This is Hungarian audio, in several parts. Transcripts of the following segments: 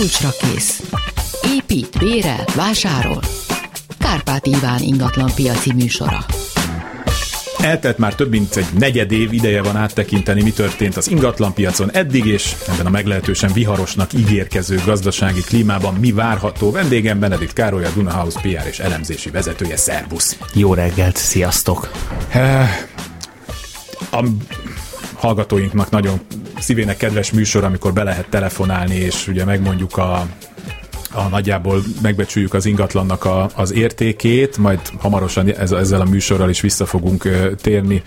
Kulcsra kész. Épít, bérel, vásárol. Kárpát Iván ingatlan piaci műsora. Eltelt már több mint egy negyed év ideje van áttekinteni, mi történt az ingatlanpiacon eddig, és ebben a meglehetősen viharosnak ígérkező gazdasági klímában mi várható. Vendégem Benedikt Károly, a Dunahouse PR és elemzési vezetője. Szervusz! Jó reggelt, sziasztok! A hallgatóinknak nagyon szívének kedves műsor, amikor be lehet telefonálni, és ugye megmondjuk a a nagyjából megbecsüljük az ingatlannak a, az értékét, majd hamarosan ezzel a műsorral is vissza fogunk térni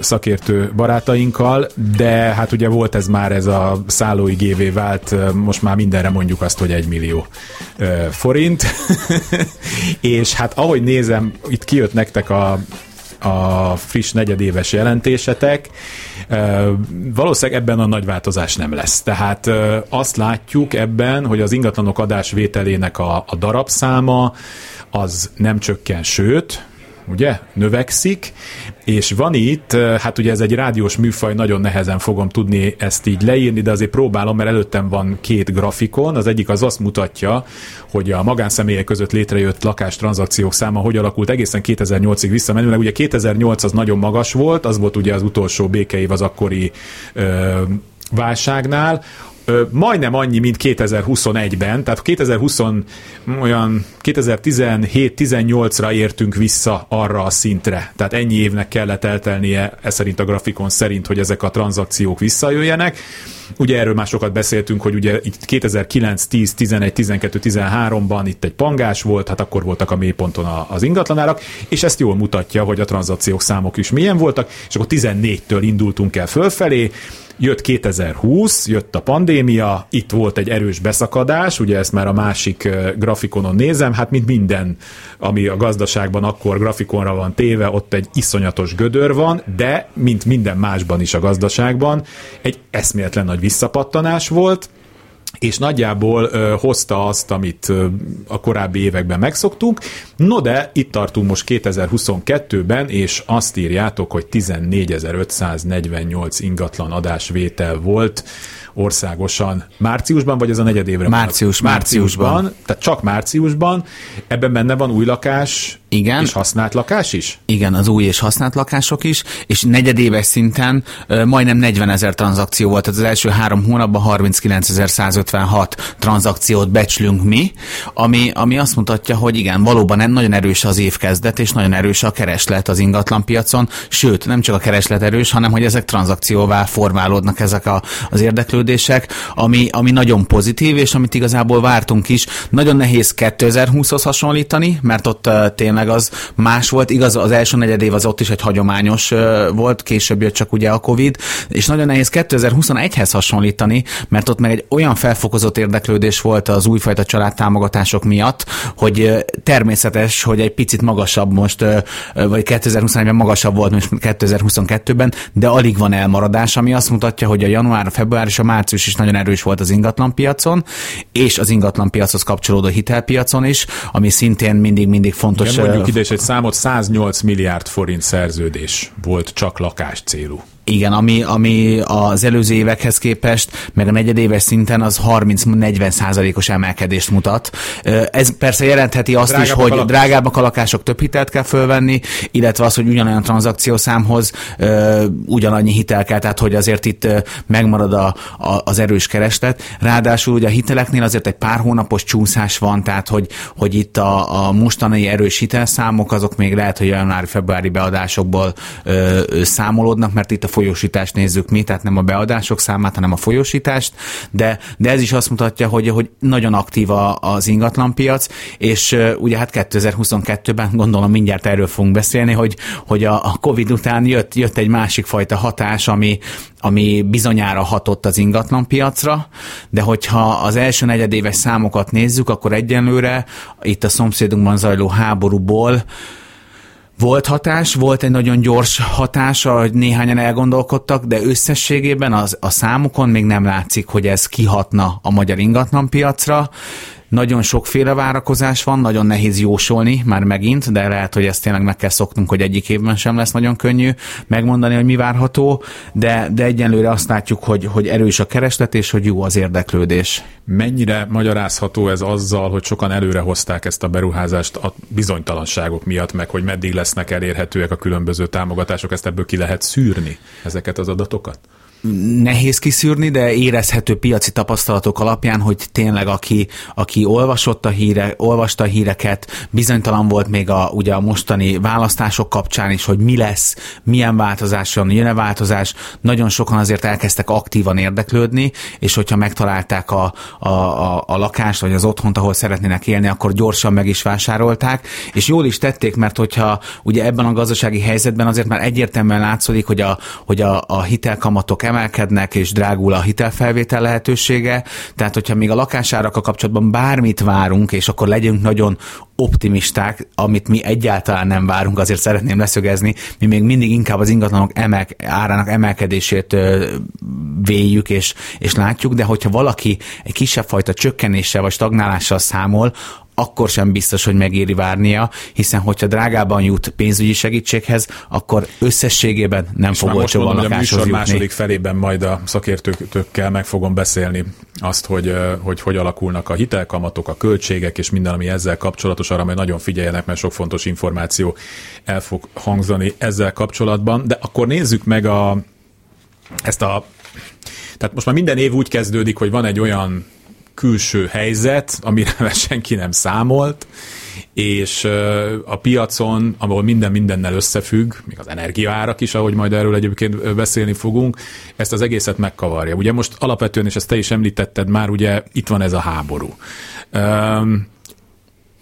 szakértő barátainkkal, de hát ugye volt ez már ez a szállóigévé vált, most már mindenre mondjuk azt, hogy egy millió forint, és hát ahogy nézem, itt kijött nektek a, a friss negyedéves jelentésetek, Valószínűleg ebben a nagy változás nem lesz. Tehát azt látjuk ebben, hogy az ingatlanok adásvételének a, a darabszáma az nem csökken, sőt, ugye, növekszik, és van itt, hát ugye ez egy rádiós műfaj, nagyon nehezen fogom tudni ezt így leírni, de azért próbálom, mert előttem van két grafikon, az egyik az azt mutatja, hogy a magánszemélyek között létrejött lakástranzakciók száma hogy alakult egészen 2008-ig visszamenőleg. Ugye 2008 az nagyon magas volt, az volt ugye az utolsó békeév az akkori ö, válságnál, ö, majdnem annyi, mint 2021-ben, tehát 2020 olyan 2017-18-ra értünk vissza arra a szintre. Tehát ennyi évnek kellett eltelnie, ez szerint a grafikon szerint, hogy ezek a tranzakciók visszajöjjenek. Ugye erről már sokat beszéltünk, hogy ugye itt 2009, 10, 11, 12, 13-ban itt egy pangás volt, hát akkor voltak a mélyponton az ingatlanárak, és ezt jól mutatja, hogy a tranzakciók számok is milyen voltak, és akkor 14-től indultunk el fölfelé, jött 2020, jött a pandémia, itt volt egy erős beszakadás, ugye ezt már a másik grafikonon nézem, hát mint minden, ami a gazdaságban akkor grafikonra van téve, ott egy iszonyatos gödör van, de mint minden másban is a gazdaságban, egy eszméletlen nagy visszapattanás volt, és nagyjából ö, hozta azt, amit ö, a korábbi években megszoktunk. No de itt tartunk most 2022-ben, és azt írjátok, hogy 14.548 ingatlan adásvétel volt országosan. Márciusban, vagy ez a negyedévre? Március, márciusban. márciusban. Tehát csak márciusban. Ebben benne van új lakás, igen. És használt lakás is? Igen, az új és használt lakások is, és negyedéves szinten majdnem 40 ezer tranzakció volt, tehát az első három hónapban 39.156 tranzakciót becslünk mi, ami, ami azt mutatja, hogy igen, valóban nagyon erős az évkezdet, és nagyon erős a kereslet az ingatlanpiacon, sőt, nem csak a kereslet erős, hanem hogy ezek tranzakcióvá formálódnak ezek a, az érdeklődések, ami, ami nagyon pozitív, és amit igazából vártunk is. Nagyon nehéz 2020-hoz hasonlítani, mert ott uh, tényleg az más volt. Igaz, az első negyed év az ott is egy hagyományos volt, később jött csak ugye a Covid, és nagyon nehéz 2021-hez hasonlítani, mert ott meg egy olyan felfokozott érdeklődés volt az újfajta családtámogatások miatt, hogy természetes, hogy egy picit magasabb most, vagy 2021-ben magasabb volt, mint 2022-ben, de alig van elmaradás, ami azt mutatja, hogy a január, február és a március is nagyon erős volt az ingatlanpiacon, és az ingatlanpiachoz kapcsolódó hitelpiacon is, ami szintén mindig-mindig fontos. Igen, mondjuk ide is egy számot, 108 milliárd forint szerződés volt csak lakás célú. Igen, ami, ami az előző évekhez képest, meg a negyedéves szinten az 30-40 százalékos emelkedést mutat. Ez persze jelentheti azt drágábbak is, hogy a drágábbak a lakások, több hitelt kell fölvenni, illetve az, hogy ugyanolyan tranzakciószámhoz ugyanannyi hitel kell, tehát hogy azért itt megmarad a, a, az erős kereslet. Ráadásul ugye a hiteleknél azért egy pár hónapos csúszás van, tehát hogy, hogy itt a, a mostani erős hitelszámok azok még lehet, hogy januári-februári beadásokból ö, ö, számolódnak, mert itt a folyósítást nézzük mi, tehát nem a beadások számát, hanem a folyósítást, de, de ez is azt mutatja, hogy, hogy nagyon aktív a, az ingatlanpiac, és ugye hát 2022-ben gondolom mindjárt erről fogunk beszélni, hogy, hogy a, a Covid után jött, jött egy másik fajta hatás, ami, ami bizonyára hatott az ingatlanpiacra, de hogyha az első negyedéves számokat nézzük, akkor egyenlőre itt a szomszédunkban zajló háborúból volt hatás, volt egy nagyon gyors hatás, hogy néhányan elgondolkodtak, de összességében az, a számukon még nem látszik, hogy ez kihatna a magyar ingatlanpiacra Nagyon sokféle várakozás van, nagyon nehéz jósolni már megint, de lehet, hogy ezt tényleg meg kell szoknunk, hogy egyik évben sem lesz nagyon könnyű megmondani, hogy mi várható, de, de egyenlőre azt látjuk, hogy, hogy erős a kereslet, és hogy jó az érdeklődés. Mennyire magyarázható ez azzal, hogy sokan előre hozták ezt a beruházást a bizonytalanságok miatt, meg hogy meddig lesznek elérhetőek a különböző támogatások, ezt ebből ki lehet szűrni ezeket az adatokat? Nehéz kiszűrni, de érezhető piaci tapasztalatok alapján, hogy tényleg aki, aki olvasott a híre, olvasta a híreket, bizonytalan volt még a, ugye a mostani választások kapcsán is, hogy mi lesz, milyen változás jön, jön-e változás, nagyon sokan azért elkezdtek aktívan érdeklődni, és hogyha megtalálták a, a, a, a lakást, vagy az otthont, ahol szeretnének élni, akkor gyorsan meg is vásárolták, és jól is tették, mert hogyha ugye ebben a gazdasági helyzetben azért már egyértelműen látszik, hogy a, hogy a, a hitelkamatok emelkednek, és drágul a hitelfelvétel lehetősége. Tehát, hogyha még a lakásárakkal kapcsolatban bármit várunk, és akkor legyünk nagyon optimisták, amit mi egyáltalán nem várunk, azért szeretném leszögezni, mi még mindig inkább az ingatlanok emel, árának emelkedését ö, véljük és, és látjuk, de hogyha valaki egy kisebb fajta csökkenéssel vagy stagnálással számol, akkor sem biztos, hogy megéri várnia, hiszen hogyha drágában jut pénzügyi segítséghez, akkor összességében nem És fog lakáshoz a műsor jutni. második felében majd a szakértőkkel meg fogom beszélni azt, hogy, hogy hogy alakulnak a hitelkamatok, a költségek és minden, ami ezzel kapcsolatos, arra majd nagyon figyeljenek, mert sok fontos információ el fog hangzani ezzel kapcsolatban. De akkor nézzük meg a, ezt a tehát most már minden év úgy kezdődik, hogy van egy olyan külső helyzet, amire senki nem számolt, és a piacon, ahol minden mindennel összefügg, még az energiaárak is, ahogy majd erről egyébként beszélni fogunk, ezt az egészet megkavarja. Ugye most alapvetően, és ezt te is említetted már, ugye itt van ez a háború.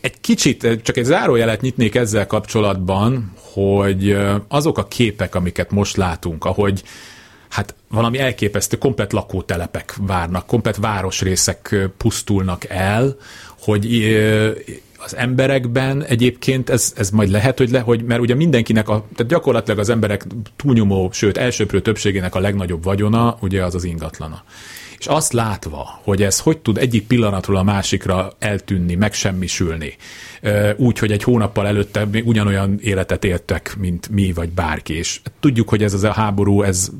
Egy kicsit, csak egy zárójelet nyitnék ezzel kapcsolatban, hogy azok a képek, amiket most látunk, ahogy hát valami elképesztő, komplet lakótelepek várnak, komplet városrészek pusztulnak el, hogy az emberekben egyébként ez, ez majd lehet, hogy, le, hogy mert ugye mindenkinek, a, tehát gyakorlatilag az emberek túlnyomó, sőt elsőprő többségének a legnagyobb vagyona, ugye az az ingatlana. És azt látva, hogy ez hogy tud egyik pillanatról a másikra eltűnni, megsemmisülni, úgy, hogy egy hónappal előtte még ugyanolyan életet éltek, mint mi vagy bárki. És tudjuk, hogy ez az a háború, ez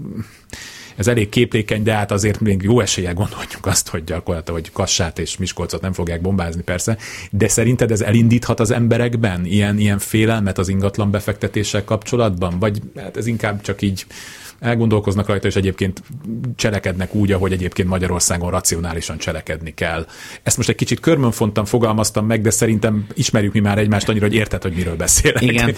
ez elég képlékeny, de hát azért még jó eséllyel gondoljuk azt, hogy gyakorlatilag, hogy Kassát és Miskolcot nem fogják bombázni persze, de szerinted ez elindíthat az emberekben ilyen, ilyen félelmet az ingatlan befektetéssel kapcsolatban? Vagy hát ez inkább csak így elgondolkoznak rajta, és egyébként cselekednek úgy, ahogy egyébként Magyarországon racionálisan cselekedni kell. Ezt most egy kicsit körmönfontan fogalmaztam meg, de szerintem ismerjük mi már egymást annyira, hogy érted, hogy miről beszélek. Igen,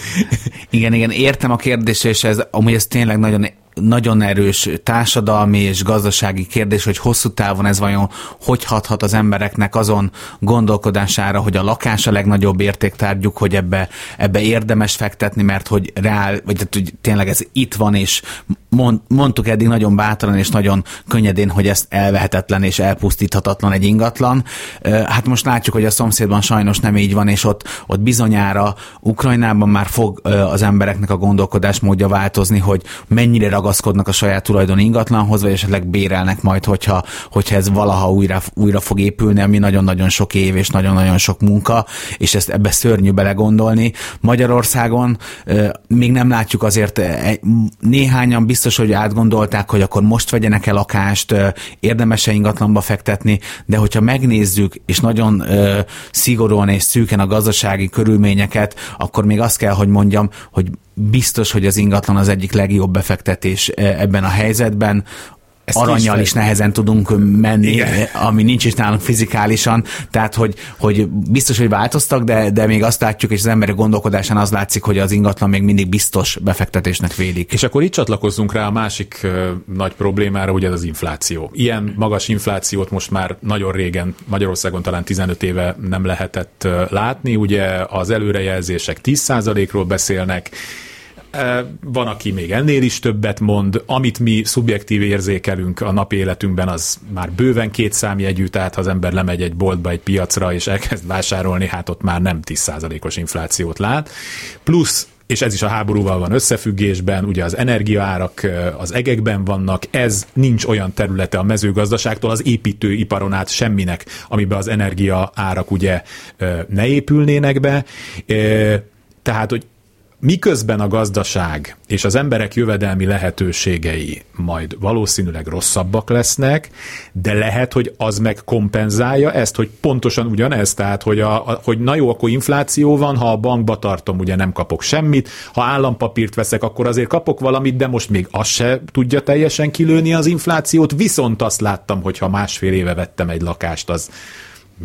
igen, igen értem a kérdést, és ez, amúgy ez tényleg nagyon nagyon erős társadalmi és gazdasági kérdés, hogy hosszú távon ez vajon hogy hathat az embereknek azon gondolkodására, hogy a lakás a legnagyobb értéktárgyuk, hogy ebbe, ebbe érdemes fektetni, mert hogy reál, vagy hogy tényleg ez itt van, és mond, mondtuk eddig nagyon bátran és nagyon könnyedén, hogy ez elvehetetlen és elpusztíthatatlan egy ingatlan. Hát most látjuk, hogy a szomszédban sajnos nem így van, és ott, ott bizonyára Ukrajnában már fog az embereknek a gondolkodásmódja változni, hogy mennyire ragaszkodnak a saját tulajdon ingatlanhoz, vagy esetleg bérelnek majd, hogyha, hogyha ez valaha újra, újra fog épülni, ami nagyon-nagyon sok év és nagyon-nagyon sok munka, és ezt ebbe szörnyű belegondolni. Magyarországon még nem látjuk azért néhányan biztos, hogy átgondolták, hogy akkor most vegyenek el lakást, érdemes-e ingatlanba fektetni, de hogyha megnézzük, és nagyon szigorúan és szűken a gazdasági körülményeket, akkor még azt kell, hogy mondjam, hogy biztos, hogy az ingatlan az egyik legjobb befektetés e, ebben a helyzetben. Ezt aranyjal is, is nehezen tudunk menni, Igen. ami nincs is nálunk fizikálisan, tehát hogy, hogy biztos, hogy változtak, de, de még azt látjuk, és az emberek gondolkodásán az látszik, hogy az ingatlan még mindig biztos befektetésnek védik. És akkor itt csatlakozzunk rá a másik nagy problémára, ugye az infláció. Ilyen magas inflációt most már nagyon régen Magyarországon talán 15 éve nem lehetett látni, ugye az előrejelzések 10%-ról beszélnek, van, aki még ennél is többet mond. Amit mi szubjektív érzékelünk a napi életünkben, az már bőven két számjegyű, tehát ha az ember lemegy egy boltba, egy piacra, és elkezd vásárolni, hát ott már nem 10%-os inflációt lát. Plusz és ez is a háborúval van összefüggésben, ugye az energiaárak az egekben vannak, ez nincs olyan területe a mezőgazdaságtól, az építőiparon át semminek, amiben az energia árak ugye ne épülnének be. Tehát, hogy miközben a gazdaság és az emberek jövedelmi lehetőségei majd valószínűleg rosszabbak lesznek, de lehet, hogy az meg kompenzálja ezt, hogy pontosan ugyanez, tehát hogy, a, a, hogy na jó, akkor infláció van, ha a bankba tartom, ugye nem kapok semmit, ha állampapírt veszek, akkor azért kapok valamit, de most még az se tudja teljesen kilőni az inflációt, viszont azt láttam, hogy ha másfél éve vettem egy lakást, az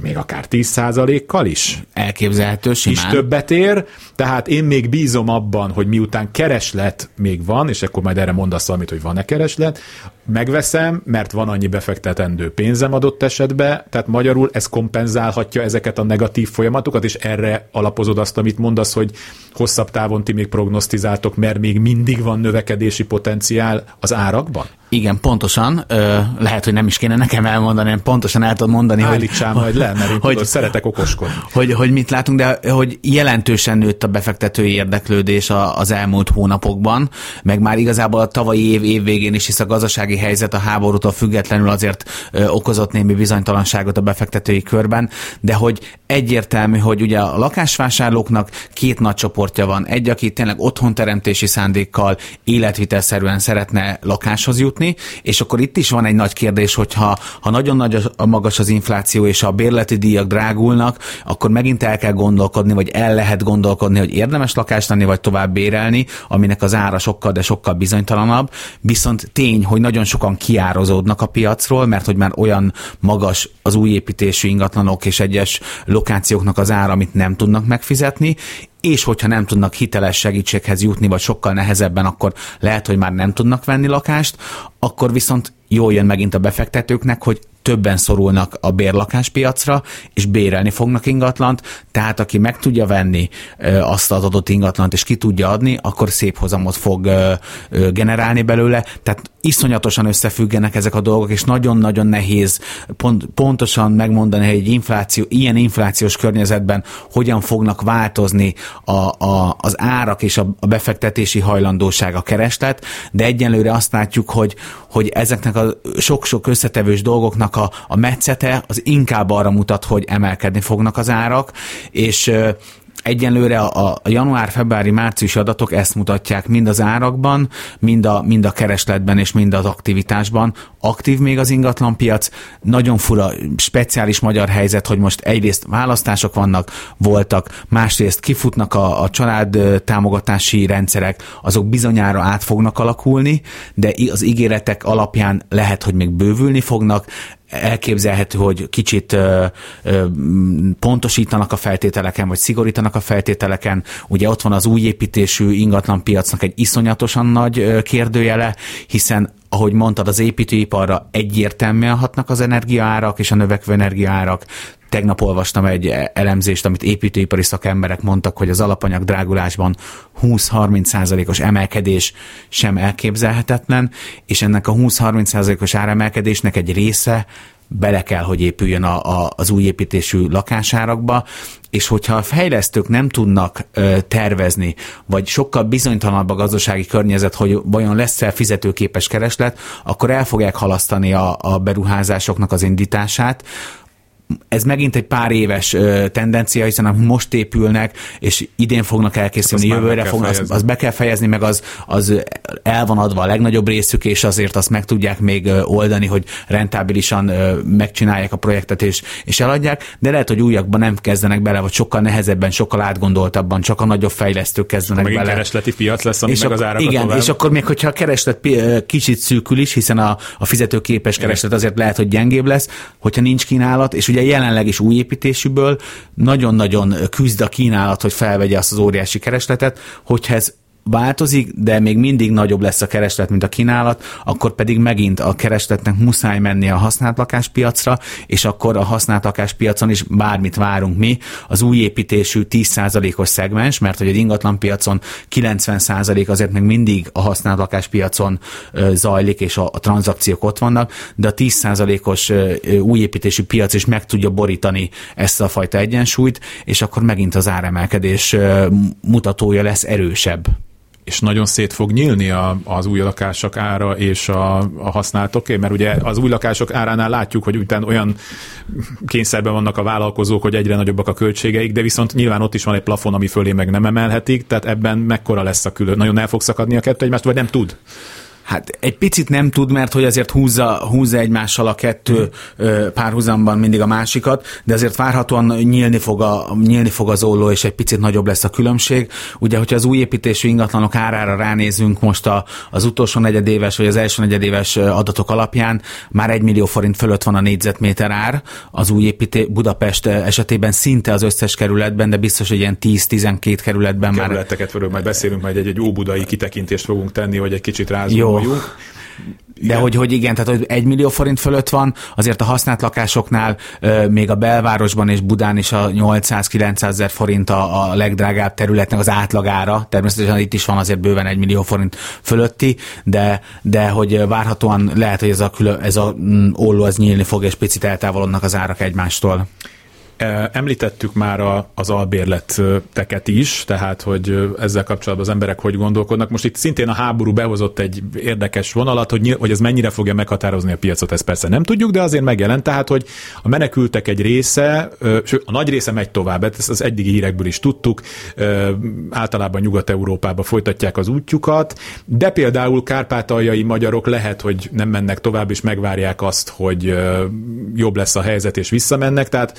még akár 10%-kal is. Elképzelhető simán. Is többet ér, tehát én még bízom abban, hogy miután kereslet még van, és akkor majd erre mondasz valamit, hogy van-e kereslet, megveszem, mert van annyi befektetendő pénzem adott esetben, tehát magyarul ez kompenzálhatja ezeket a negatív folyamatokat, és erre alapozod azt, amit mondasz, hogy hosszabb távon ti még prognosztizáltok, mert még mindig van növekedési potenciál az árakban? Igen, pontosan. Ö, lehet, hogy nem is kéne nekem elmondani, hanem pontosan el tudom mondani, Állítsál hogy, majd le, mert én hogy, tudod, szeretek okoskodni. Hogy, hogy mit látunk, de hogy jelentősen nőtt a befektetői érdeklődés az elmúlt hónapokban, meg már igazából a tavalyi év év végén is, hisz a gazdasági helyzet a háborútól függetlenül azért okozott némi bizonytalanságot a befektetői körben, de hogy egyértelmű, hogy ugye a lakásvásárlóknak két nagy csoportja van. Egy, aki tényleg otthonteremtési szándékkal életvitelszerűen szeretne lakáshoz jutni, és akkor itt is van egy nagy kérdés, hogyha ha nagyon nagy a magas az infláció, és a bérleti díjak drágulnak, akkor megint el kell gondolkodni, vagy el lehet gondolkodni, hogy érdemes lakást venni, vagy tovább bérelni, aminek az ára sokkal, de sokkal bizonytalanabb. Viszont tény, hogy nagyon sokan kiározódnak a piacról, mert hogy már olyan magas az új építésű ingatlanok és egyes lokációknak az ára, amit nem tudnak megfizetni, és hogyha nem tudnak hiteles segítséghez jutni, vagy sokkal nehezebben, akkor lehet, hogy már nem tudnak venni lakást, akkor viszont jól jön megint a befektetőknek, hogy többen szorulnak a bérlakáspiacra, és bérelni fognak ingatlant, tehát aki meg tudja venni azt az adott ingatlant, és ki tudja adni, akkor szép hozamot fog generálni belőle. Tehát iszonyatosan összefüggenek ezek a dolgok, és nagyon-nagyon nehéz pont, pontosan megmondani, hogy egy infláció, ilyen inflációs környezetben hogyan fognak változni a, a, az árak és a, a befektetési hajlandóság, a kereslet, de egyenlőre azt látjuk, hogy, hogy ezeknek a sok-sok összetevős dolgoknak a, a metszete az inkább arra mutat, hogy emelkedni fognak az árak, és Egyenlőre a, a január-februári márciusi adatok ezt mutatják mind az árakban, mind a, mind a keresletben és mind az aktivitásban. Aktív még az ingatlanpiac, nagyon fura, speciális magyar helyzet, hogy most egyrészt választások vannak, voltak, másrészt kifutnak a, a család támogatási rendszerek, azok bizonyára át fognak alakulni, de az ígéretek alapján lehet, hogy még bővülni fognak, elképzelhető, hogy kicsit ö, ö, pontosítanak a feltételeken, vagy szigorítanak a feltételeken. Ugye ott van az új építésű ingatlan piacnak egy iszonyatosan nagy kérdőjele, hiszen ahogy mondtad, az építőiparra egyértelműen hatnak az energiaárak és a növekvő energiaárak. Tegnap olvastam egy elemzést, amit építőipari szakemberek mondtak, hogy az alapanyag drágulásban 20-30 százalékos emelkedés sem elképzelhetetlen, és ennek a 20-30 százalékos áremelkedésnek egy része bele kell, hogy épüljön a, a, az új építésű lakásárakba, és hogyha a fejlesztők nem tudnak ö, tervezni, vagy sokkal bizonytalanabb a gazdasági környezet, hogy vajon lesz-e fizetőképes kereslet, akkor el fogják halasztani a, a beruházásoknak az indítását, ez megint egy pár éves ö, tendencia, hiszen most épülnek, és idén fognak elkészülni, hát jövőre fognak, az, az be kell fejezni, meg az, az el van adva a legnagyobb részük, és azért azt meg tudják még oldani, hogy rentábilisan ö, megcsinálják a projektet, és, és eladják, de lehet, hogy újakban nem kezdenek bele, vagy sokkal nehezebben, sokkal átgondoltabban, csak a nagyobb fejlesztők kezdenek bele. keresleti piac lesz, ami és meg ak- az árakat Igen, tovább. és akkor még, hogyha a kereslet kicsit szűkül is, hiszen a, a fizetőképes kereslet azért lehet, hogy gyengébb lesz, hogyha nincs kínálat, és ugye jelenleg is új építésűből nagyon-nagyon küzd a kínálat, hogy felvegye azt az óriási keresletet, hogyha ez változik, de még mindig nagyobb lesz a kereslet, mint a kínálat, akkor pedig megint a keresletnek muszáj menni a használt lakáspiacra, és akkor a használt lakáspiacon is bármit várunk mi. Az új építésű 10%-os szegmens, mert hogy az ingatlan piacon 90% azért még mindig a használt lakáspiacon zajlik, és a, a tranzakciók ott vannak, de a 10%-os új építésű piac is meg tudja borítani ezt a fajta egyensúlyt, és akkor megint az áremelkedés mutatója lesz erősebb és nagyon szét fog nyílni a, az új lakások ára és a, a használatoké, mert ugye az új lakások áránál látjuk, hogy utána olyan kényszerben vannak a vállalkozók, hogy egyre nagyobbak a költségeik, de viszont nyilván ott is van egy plafon, ami fölé meg nem emelhetik, tehát ebben mekkora lesz a külön. Nagyon el fog szakadni a kettő egymást, vagy nem tud? Hát egy picit nem tud, mert hogy azért húzza, húzza egymással a kettő hmm. párhuzamban mindig a másikat, de azért várhatóan nyílni fog, a, nyílni fog az olló, és egy picit nagyobb lesz a különbség. Ugye, hogyha az új építésű ingatlanok árára ránézünk most a, az utolsó negyedéves, vagy az első negyedéves adatok alapján, már egy millió forint fölött van a négyzetméter ár az új építés Budapest esetében szinte az összes kerületben, de biztos, hogy ilyen 10-12 kerületben már... Kerületeket majd beszélünk, majd egy, egy óbudai kitekintést fogunk tenni, hogy egy kicsit rázunk. Jó, vagyunk. De hogy, hogy igen, tehát hogy egy millió forint fölött van, azért a használt lakásoknál még a belvárosban és Budán is a 800-900 ezer forint a, a legdrágább területnek az átlagára. Természetesen itt is van azért bőven egy millió forint fölötti, de, de hogy várhatóan lehet, hogy ez a, külön, ez a mm, olló az nyílni fog, és picit eltávolodnak az árak egymástól. Említettük már a, az albérleteket is, tehát hogy ezzel kapcsolatban az emberek hogy gondolkodnak. Most itt szintén a háború behozott egy érdekes vonalat, hogy, hogy ez mennyire fogja meghatározni a piacot, ezt persze nem tudjuk, de azért megjelent. Tehát, hogy a menekültek egy része, a nagy része megy tovább, ezt az eddigi hírekből is tudtuk, általában Nyugat-Európába folytatják az útjukat, de például kárpátaljai magyarok lehet, hogy nem mennek tovább, és megvárják azt, hogy jobb lesz a helyzet, és visszamennek. Tehát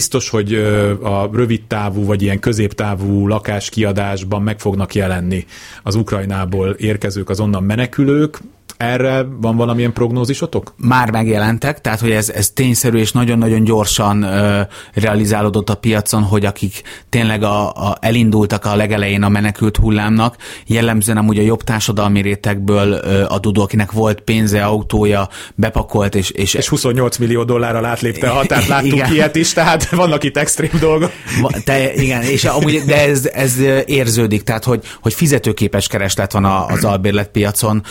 biztos, hogy a rövid távú vagy ilyen középtávú lakáskiadásban meg fognak jelenni az Ukrajnából érkezők, az onnan menekülők, erre van valamilyen prognózisotok? Már megjelentek, tehát hogy ez, ez tényszerű és nagyon-nagyon gyorsan ö, realizálódott a piacon, hogy akik tényleg a, a, elindultak a legelején a menekült hullámnak, jellemzően amúgy a jobb társadalmi rétegből ö, adódó, akinek volt pénze, autója, bepakolt, és... És, és 28 millió dollárral átlépte a határt, láttuk igen. ilyet is, tehát vannak itt extrém dolgok. Te, igen, és amúgy, de ez, ez érződik, tehát hogy, hogy fizetőképes kereslet van az albérletpiacon,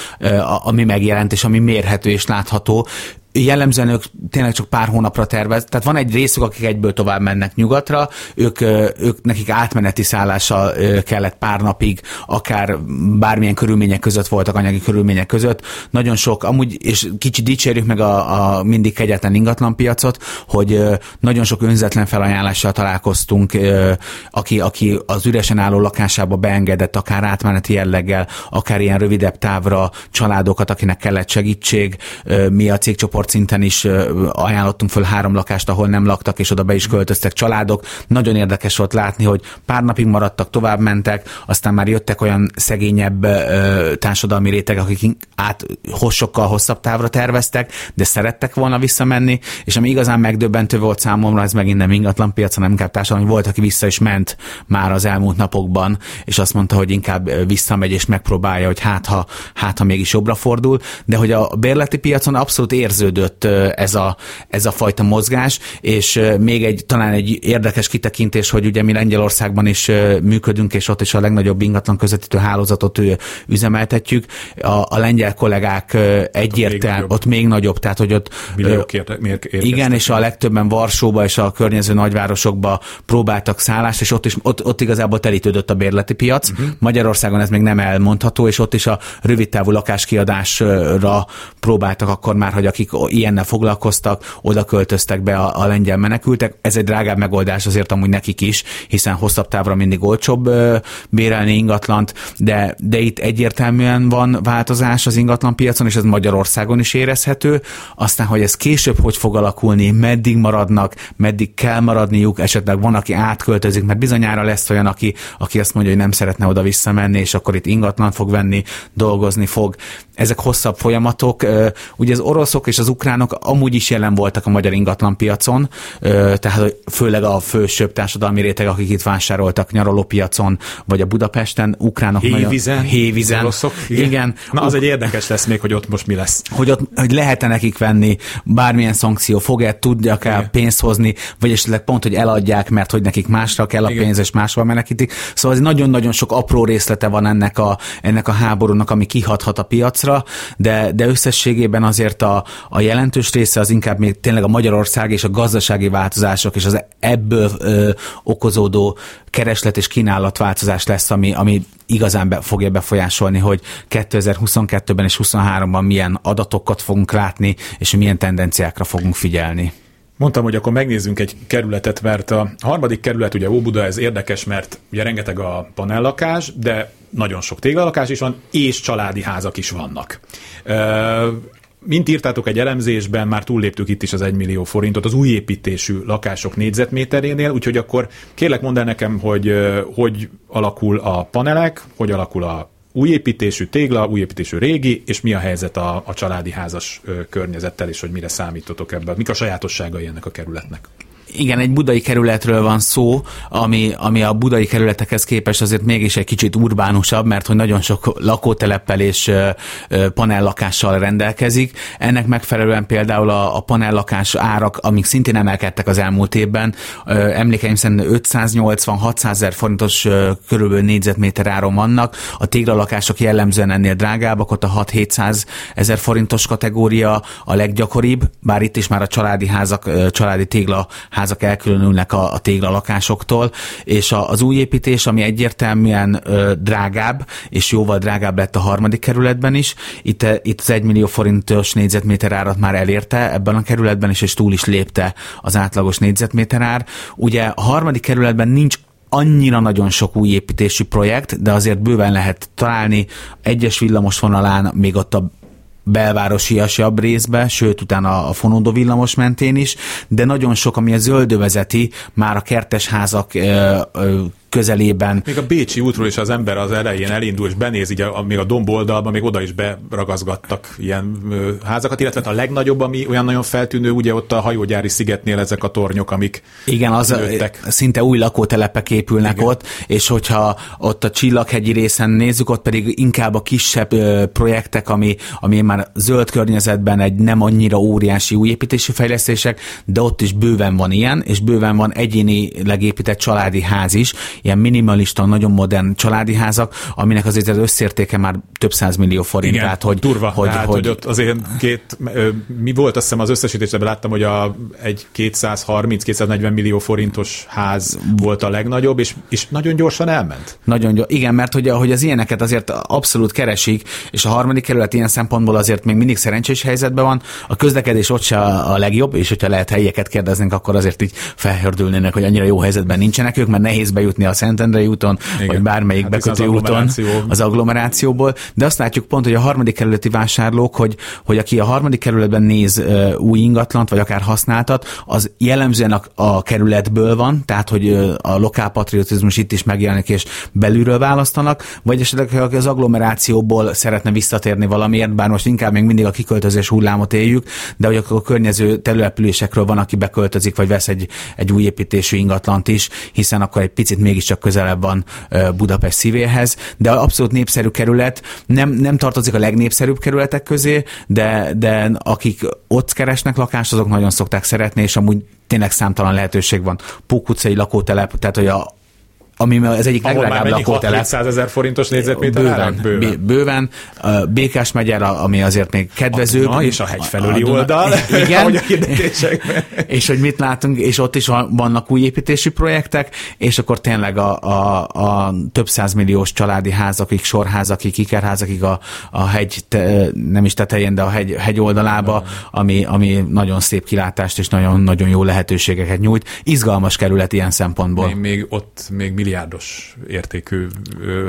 ami ami megjelent, és ami mérhető és látható, jellemzően ők tényleg csak pár hónapra tervez. Tehát van egy részük, akik egyből tovább mennek nyugatra, ők, ők nekik átmeneti szállással kellett pár napig, akár bármilyen körülmények között voltak, anyagi körülmények között. Nagyon sok, amúgy, és kicsit dicsérjük meg a, a mindig kegyetlen ingatlanpiacot, hogy nagyon sok önzetlen felajánlással találkoztunk, aki, aki az üresen álló lakásába beengedett, akár átmeneti jelleggel, akár ilyen rövidebb távra családokat, akinek kellett segítség. Mi a cégcsoport szinten is ajánlottunk föl három lakást, ahol nem laktak, és oda be is költöztek családok. Nagyon érdekes volt látni, hogy pár napig maradtak, tovább mentek, aztán már jöttek olyan szegényebb társadalmi rétegek, akik át sokkal hosszabb távra terveztek, de szerettek volna visszamenni, és ami igazán megdöbbentő volt számomra, ez megint nem ingatlan piac, hanem inkább társadalmi volt, aki vissza is ment már az elmúlt napokban, és azt mondta, hogy inkább visszamegy és megpróbálja, hogy hát ha, hát ha mégis jobbra fordul, de hogy a bérleti piacon abszolút érző kezdődött ez a, ez a fajta mozgás, és még egy talán egy érdekes kitekintés, hogy ugye mi Lengyelországban is működünk, és ott is a legnagyobb ingatlan közvetítő hálózatot üzemeltetjük. A, a lengyel kollégák egyértelmű, ott, ott még nagyobb, tehát hogy ott Milliók igen, és a legtöbben Varsóba és a környező nagyvárosokba próbáltak szállást, és ott is ott, ott igazából telítődött a bérleti piac. Uh-huh. Magyarországon ez még nem elmondható, és ott is a rövidtávú lakáskiadásra próbáltak akkor már, hogy akik ilyennel foglalkoztak, oda költöztek be a, a lengyel menekültek. Ez egy drágább megoldás azért amúgy nekik is, hiszen hosszabb távra mindig olcsóbb ö, bérelni ingatlant, de, de itt egyértelműen van változás az ingatlan piacon, és ez Magyarországon is érezhető. Aztán, hogy ez később hogy fog alakulni, meddig maradnak, meddig kell maradniuk, esetleg van, aki átköltözik, mert bizonyára lesz olyan, aki, aki azt mondja, hogy nem szeretne oda visszamenni, és akkor itt ingatlan fog venni, dolgozni fog. Ezek hosszabb folyamatok. Ugye az oroszok és az ukránok amúgy is jelen voltak a magyar ingatlanpiacon, tehát főleg a fősőbb társadalmi réteg, akik itt vásároltak nyaralópiacon, vagy a Budapesten, ukránok Hévizen, nagyon... Hévizen. Oroszok, igen. igen. Na az egy érdekes lesz még, hogy ott most mi lesz. Hogy ott hogy lehet-e nekik venni bármilyen szankció, fog-e, tudják-e pénzt hozni, vagy esetleg pont, hogy eladják, mert hogy nekik másra kell a igen. pénz, és máshol menekítik. Szóval ez nagyon-nagyon sok apró részlete van ennek a, ennek a háborúnak, ami kihathat a piacra, de, de összességében azért a, a jelentős része az inkább még tényleg a Magyarország és a gazdasági változások és az ebből ö, okozódó kereslet és kínálat változás lesz, ami, ami igazán be, fogja befolyásolni, hogy 2022-ben és 2023-ban milyen adatokat fogunk látni, és milyen tendenciákra fogunk figyelni. Mondtam, hogy akkor megnézzünk egy kerületet, mert a harmadik kerület, ugye Óbuda, ez érdekes, mert ugye rengeteg a panellakás, de nagyon sok téglalakás is van, és családi házak is vannak. Mint írtátok egy elemzésben, már túlléptük itt is az 1 millió forintot az új építésű lakások négyzetméterénél, úgyhogy akkor kérlek mondd el nekem, hogy hogy alakul a panelek, hogy alakul a új építésű tégla, új építésű régi, és mi a helyzet a, a családi házas környezettel, és hogy mire számítotok ebben, mik a sajátosságai ennek a kerületnek? Igen, egy budai kerületről van szó, ami, ami a budai kerületekhez képest azért mégis egy kicsit urbánusabb, mert hogy nagyon sok lakóteleppel és panellakással rendelkezik. Ennek megfelelően például a, a panellakás árak, amik szintén emelkedtek az elmúlt évben, emlékeim szerint 580-600 ezer forintos körülbelül négyzetméter áron vannak. A téglalakások jellemzően ennél drágábbak, ott a 6-700 ezer forintos kategória a leggyakoribb, bár itt is már a családi házak, családi tégla házak elkülönülnek a, a téglalakásoktól, és a, az új építés, ami egyértelműen ö, drágább, és jóval drágább lett a harmadik kerületben is, itt, itt az 1 millió forintos négyzetméter árat már elérte ebben a kerületben is, és túl is lépte az átlagos négyzetméter ár. Ugye a harmadik kerületben nincs annyira nagyon sok új építésű projekt, de azért bőven lehet találni egyes villamos vonalán, még ott a belvárosiasabb részbe, sőt utána a fonódó villamos mentén is, de nagyon sok, ami a zöldövezeti, már a kertesházak közelében. Még a Bécsi útról is az ember az elején elindul, és benéz így a, a, még a domboldalba, még oda is beragazgattak ilyen ö, házakat, illetve a legnagyobb, ami olyan nagyon feltűnő, ugye ott a hajógyári szigetnél ezek a tornyok, amik Igen, az nőttek. szinte új lakótelepek épülnek Igen. ott, és hogyha ott a Csillaghegyi részen nézzük, ott pedig inkább a kisebb ö, projektek, ami, ami már zöld környezetben egy nem annyira óriási új építési fejlesztések, de ott is bőven van ilyen, és bőven van egyéni legépített családi ház is, ilyen minimalista, nagyon modern családi házak, aminek azért az összértéke már több száz millió forint. Igen, tehát, hogy, durva. Hogy, tehát, hogy, hogy ott azért két, mi volt azt hiszem az összesítésben láttam, hogy a, egy 230-240 millió forintos ház volt a legnagyobb, és, és nagyon gyorsan elment. Nagyon gyorsan, igen, mert hogy, hogy az ilyeneket azért abszolút keresik, és a harmadik kerület ilyen szempontból azért még mindig szerencsés helyzetben van. A közlekedés ott se a legjobb, és hogyha lehet helyieket kérdeznénk, akkor azért így felhördülnének, hogy annyira jó helyzetben nincsenek ők, mert nehéz bejutni a Szentendrei úton, Igen. vagy bármelyik hát bekötő az úton az agglomerációból. De azt látjuk pont, hogy a harmadik kerületi vásárlók, hogy, hogy aki a harmadik kerületben néz új ingatlant, vagy akár használtat, az jellemzően a, a kerületből van, tehát hogy a lokálpatriotizmus itt is megjelenik, és belülről választanak, vagy esetleg az agglomerációból szeretne visszatérni valamiért, bár most inkább még mindig a kiköltözés hullámot éljük, de hogy akkor a környező településekről van, aki beköltözik, vagy vesz egy, egy új építésű ingatlant is, hiszen akkor egy picit mégiscsak közelebb van Budapest szívéhez, de abszolút népszerű kerület, nem, nem tartozik a legnépszerűbb kerületek közé, de, de akik ott keresnek lakást, azok nagyon szokták szeretni, és amúgy tényleg számtalan lehetőség van. Pók utcai lakótelep, tehát hogy a, ami az egyik Ahol legdrágább lakótelep. 600 ezer forintos négyzetméter bőven, bőven. bőven. Békás megyere, ami azért még kedvező. A és a hegy felüli a, oldal. Igen. a és hogy mit látunk, és ott is vannak új építési projektek, és akkor tényleg a, a, a több százmilliós családi házakig, sorházakig, ikerházakig a, a hegy, te, nem is tetején, de a hegy, hegy oldalába, ami, ami nagyon szép kilátást és nagyon, nagyon jó lehetőségeket nyújt. Izgalmas kerület ilyen szempontból. Még, még ott még milliárdos értékű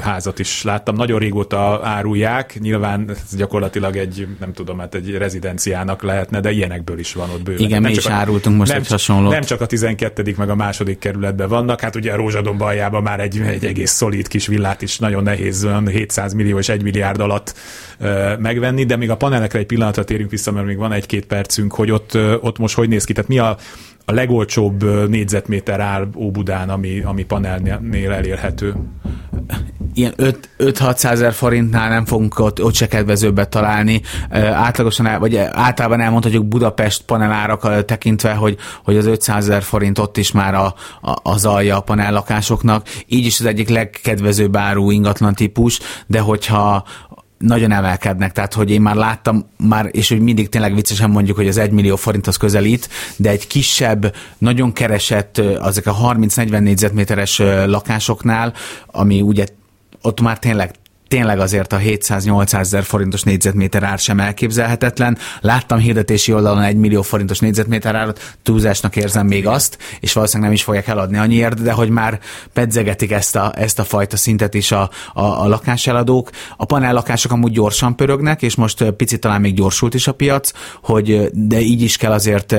házat is láttam. Nagyon régóta árulják, nyilván ez gyakorlatilag egy, nem tudom, hát egy rezidenciának lehetne, de ilyenekből is van ott bőven. Igen, nem mi is a, árultunk most nem, egy hasonlót. Nem csak a 12. meg a második kerületben vannak, hát ugye a Rózsadomba aljában már egy, egy egész szolid kis villát is nagyon nehéz 700 millió és 1 milliárd alatt megvenni, de még a panelekre egy pillanatra térünk vissza, mert még van egy-két percünk, hogy ott, ott most hogy néz ki. Tehát mi a, a legolcsóbb négyzetméter ár Óbudán, ami, ami panelnél elérhető? Ilyen 5-600 ezer forintnál nem fogunk ott, ott se kedvezőbbet találni. Átlagosan, el, vagy általában elmondhatjuk Budapest panelárak tekintve, hogy, hogy az 500 ezer forint ott is már a, a, az alja a panellakásoknak. Így is az egyik legkedvezőbb áru ingatlan típus, de hogyha nagyon emelkednek, tehát hogy én már láttam, már, és hogy mindig tényleg viccesen mondjuk, hogy az 1 millió forinthoz közelít, de egy kisebb, nagyon keresett, azok a 30-40 négyzetméteres lakásoknál, ami ugye ott már tényleg tényleg azért a 700-800 ezer forintos négyzetméter ár sem elképzelhetetlen. Láttam hirdetési oldalon egy millió forintos négyzetméter árat, túlzásnak érzem még azt, és valószínűleg nem is fogják eladni annyiért, de hogy már pedzegetik ezt a, ezt a fajta szintet is a, a, a lakáseladók. A panellakások amúgy gyorsan pörögnek, és most picit talán még gyorsult is a piac, hogy de így is kell azért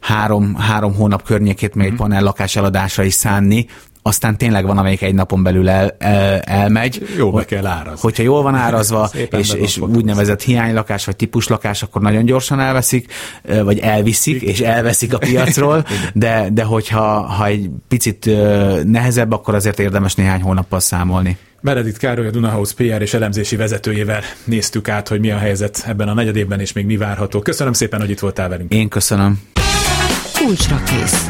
három, három hónap környékét még egy mhm. panellakás eladásra is szánni, aztán tényleg van, amelyik egy napon belül el, el, elmegy. Jó be kell árazni. Hogyha jól van árazva, és, és úgynevezett hiánylakás vagy típuslakás, akkor nagyon gyorsan elveszik, vagy elviszik, és elveszik a piacról, de, de hogyha ha egy picit nehezebb, akkor azért érdemes néhány hónappal számolni. Meredith Károly, a Dunahouse PR és elemzési vezetőjével néztük át, hogy mi a helyzet ebben a negyedében, és még mi várható. Köszönöm szépen, hogy itt voltál velünk. Én köszönöm. Kulcsra kész.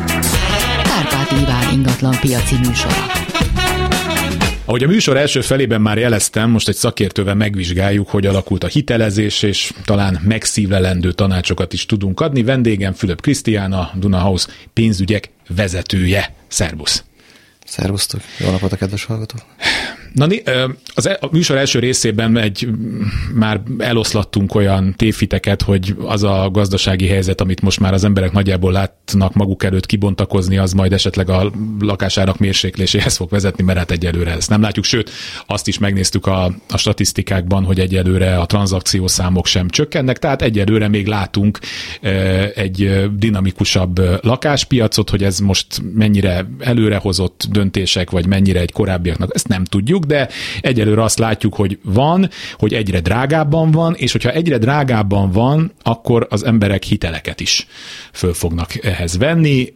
Iván ingatlan piaci műsora. Ahogy a műsor első felében már jeleztem, most egy szakértővel megvizsgáljuk, hogy alakult a hitelezés, és talán megszívlelendő tanácsokat is tudunk adni. Vendégem Fülöp Krisztián, a Dunahouse pénzügyek vezetője. Szerbusz! Szervusztok! Jó napot a kedves hallgatók! Na, az, e, a műsor első részében egy, már eloszlattunk olyan tévhiteket, hogy az a gazdasági helyzet, amit most már az emberek nagyjából látnak maguk előtt kibontakozni, az majd esetleg a lakásárak mérsékléséhez fog vezetni, mert hát egyelőre ezt nem látjuk. Sőt, azt is megnéztük a, a statisztikákban, hogy egyelőre a tranzakciószámok sem csökkennek, tehát egyelőre még látunk egy dinamikusabb lakáspiacot, hogy ez most mennyire előrehozott döntések, vagy mennyire egy korábbiaknak, ezt nem tudjuk, de egyelőre azt látjuk, hogy van, hogy egyre drágábban van, és hogyha egyre drágábban van, akkor az emberek hiteleket is föl fognak ehhez venni.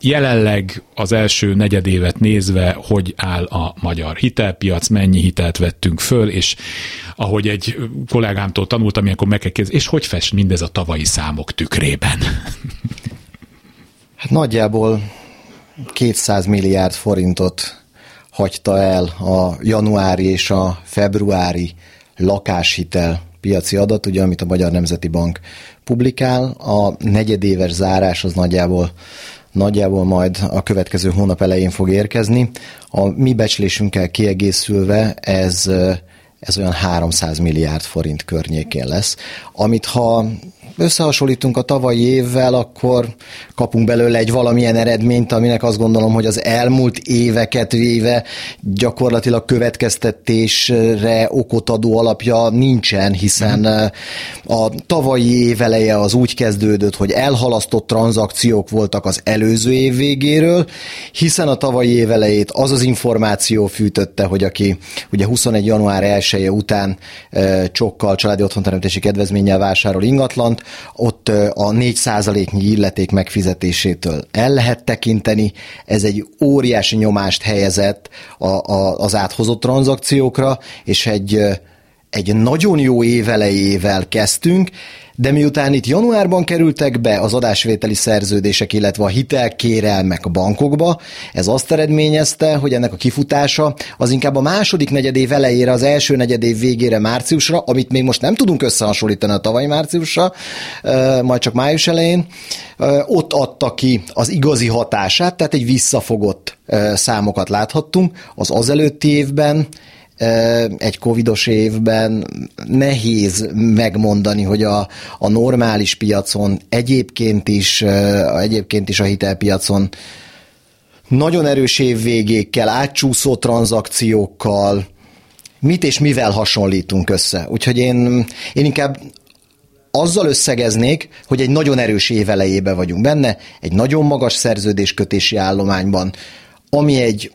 Jelenleg az első negyedévet nézve, hogy áll a magyar hitelpiac, mennyi hitelt vettünk föl, és ahogy egy kollégámtól tanultam, ilyenkor meg kell kérdezni, és hogy fest mindez a tavalyi számok tükrében? Hát nagyjából 200 milliárd forintot hagyta el a januári és a februári lakáshitel piaci adat, ugye, amit a Magyar Nemzeti Bank publikál. A negyedéves zárás az nagyjából nagyjából majd a következő hónap elején fog érkezni. A mi becslésünkkel kiegészülve ez ez olyan 300 milliárd forint környékén lesz, amit ha összehasonlítunk a tavalyi évvel, akkor kapunk belőle egy valamilyen eredményt, aminek azt gondolom, hogy az elmúlt éveket véve gyakorlatilag következtetésre okot adó alapja nincsen, hiszen mhm. a tavalyi év eleje az úgy kezdődött, hogy elhalasztott tranzakciók voltak az előző év végéről, hiszen a tavalyi év elejét az az információ fűtötte, hogy aki ugye 21. január 1 -e után csokkal családi otthonteremtési kedvezménnyel vásárol ingatlant, ott a 4%-nyi illeték megfizetésétől el lehet tekinteni. Ez egy óriási nyomást helyezett a, a, az áthozott tranzakciókra, és egy, egy nagyon jó évelejével kezdtünk, de miután itt januárban kerültek be az adásvételi szerződések, illetve a hitelkérelmek a bankokba, ez azt eredményezte, hogy ennek a kifutása az inkább a második negyedév elejére, az első negyedév végére márciusra, amit még most nem tudunk összehasonlítani a tavalyi márciusra, majd csak május elején, ott adta ki az igazi hatását, tehát egy visszafogott számokat láthattunk. Az azelőtti évben egy covidos évben nehéz megmondani, hogy a, a normális piacon egyébként is, egyébként is a hitelpiacon nagyon erős évvégékkel, átcsúszó tranzakciókkal, mit és mivel hasonlítunk össze. Úgyhogy én, én inkább azzal összegeznék, hogy egy nagyon erős évelejébe vagyunk benne, egy nagyon magas szerződéskötési állományban, ami egy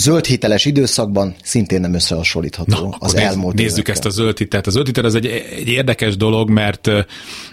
zöld hiteles időszakban szintén nem összehasonlítható Na, az nézz, elmúlt Nézzük évekkel. ezt a zöld hitelt. A zöld hitel az egy, egy érdekes dolog, mert,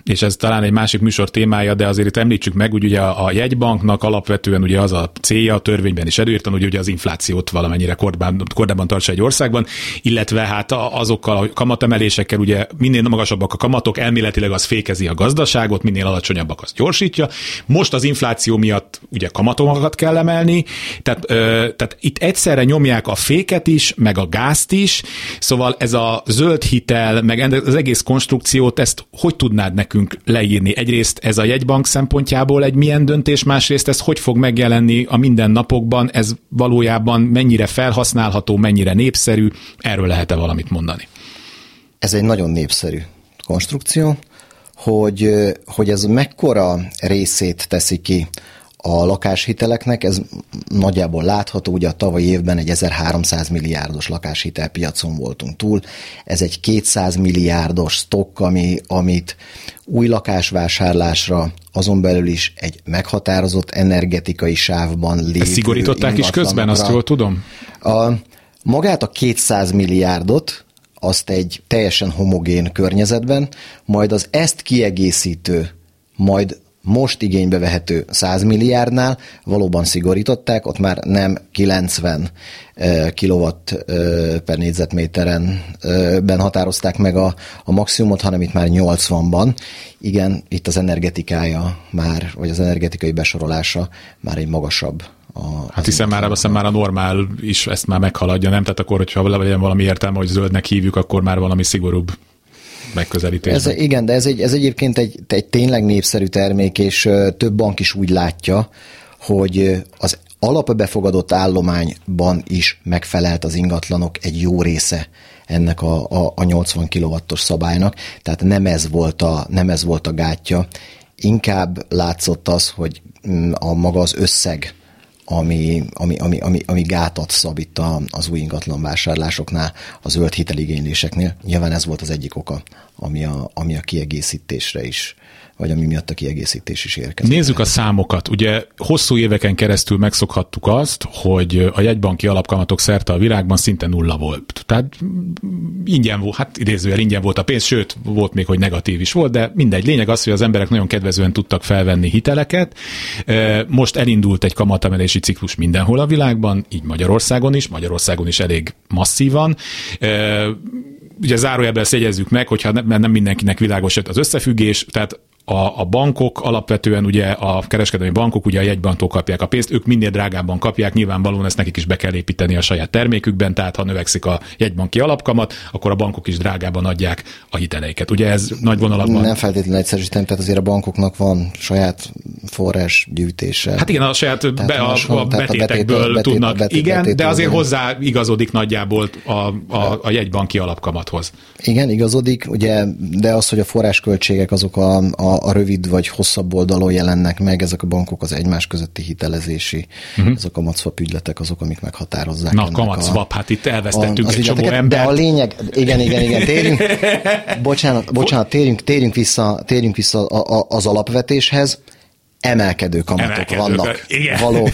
és ez talán egy másik műsor témája, de azért itt említsük meg, hogy ugye a, a jegybanknak alapvetően ugye az a célja, a törvényben is előírtan, hogy ugye az inflációt valamennyire kordában, kordában tartsa egy országban, illetve hát azokkal a kamatemelésekkel ugye minél magasabbak a kamatok, elméletileg az fékezi a gazdaságot, minél alacsonyabbak az gyorsítja. Most az infláció miatt ugye kamatokat kell emelni, tehát, ö, tehát itt egyszerre nyomják a féket is, meg a gázt is, szóval ez a zöld hitel, meg az egész konstrukciót, ezt hogy tudnád nekünk leírni? Egyrészt ez a jegybank szempontjából egy milyen döntés, másrészt ez hogy fog megjelenni a mindennapokban, ez valójában mennyire felhasználható, mennyire népszerű, erről lehet-e valamit mondani? Ez egy nagyon népszerű konstrukció, hogy, hogy ez mekkora részét teszi ki a lakáshiteleknek, ez nagyjából látható, ugye a tavalyi évben egy 1300 milliárdos lakáshitelpiacon voltunk túl, ez egy 200 milliárdos stokk, ami, amit új lakásvásárlásra, azon belül is egy meghatározott energetikai sávban lévő Ezt szigorították is közben, azt jól tudom? A, magát a 200 milliárdot, azt egy teljesen homogén környezetben, majd az ezt kiegészítő, majd most igénybe vehető 100 milliárdnál valóban szigorították, ott már nem 90 kilowatt per négyzetméteren ben határozták meg a, a maximumot, hanem itt már 80-ban. Igen, itt az energetikája már, vagy az energetikai besorolása már egy magasabb a, hát hiszen már, azt már a normál is ezt már meghaladja, nem? Tehát akkor, hogyha legyen valami értelme, hogy zöldnek hívjuk, akkor már valami szigorúbb megközelítés. Ez, igen, de ez, egy, ez egyébként egy, egy tényleg népszerű termék, és több bank is úgy látja, hogy az alapbefogadott állományban is megfelelt az ingatlanok egy jó része ennek a, a, a 80 kW-os szabálynak, tehát nem ez, volt a, nem ez volt a gátja. Inkább látszott az, hogy mm, a maga az összeg, ami, ami, ami, ami, ami gátat szab itt az új ingatlan vásárlásoknál, a zöld hiteligényléseknél. Nyilván ez volt az egyik oka, ami a, ami a kiegészítésre is vagy ami miatt a kiegészítés is érkezik. Nézzük a számokat. Ugye hosszú éveken keresztül megszokhattuk azt, hogy a jegybanki alapkamatok szerte a világban szinte nulla volt. Tehát ingyen volt, hát idézőjel ingyen volt a pénz, sőt, volt még, hogy negatív is volt, de mindegy. Lényeg az, hogy az emberek nagyon kedvezően tudtak felvenni hiteleket. Most elindult egy kamatemelési ciklus mindenhol a világban, így Magyarországon is, Magyarországon is elég masszívan ugye zárójelben ezt jegyezzük meg, hogyha nem, nem mindenkinek világos az összefüggés, tehát a, a bankok alapvetően ugye a kereskedelmi bankok ugye a jegybanktól kapják a pénzt, ők minél drágábban kapják, nyilvánvalóan ezt nekik is be kell építeni a saját termékükben, tehát ha növekszik a jegybanki alapkamat, akkor a bankok is drágában adják a hiteleiket. Ugye ez nagy vonalakban... Nem feltétlenül egyszerűsítem, tehát azért a bankoknak van saját forrás gyűjtése. Hát igen, a saját be, a, a, betétekből betét, tudnak, betét, igen, betét, de azért hozzá igazodik nagyjából a, a, a jegybanki alapkamathoz. Igen, igazodik, ugye, de az, hogy a forrásköltségek azok a, a a, rövid vagy hosszabb oldalon jelennek meg, ezek a bankok az egymás közötti hitelezési, uh-huh. ezek a kamatszvap ügyletek azok, amik meghatározzák. Na, kamatszvap, hát itt elvesztettünk a, egy csomó embert. De a lényeg, igen, igen, igen, térjünk, bocsánat, bocsánat térjünk, térjünk vissza, térjünk vissza a, a, az alapvetéshez emelkedő kamatok emelkedő, vannak. Igen. Való,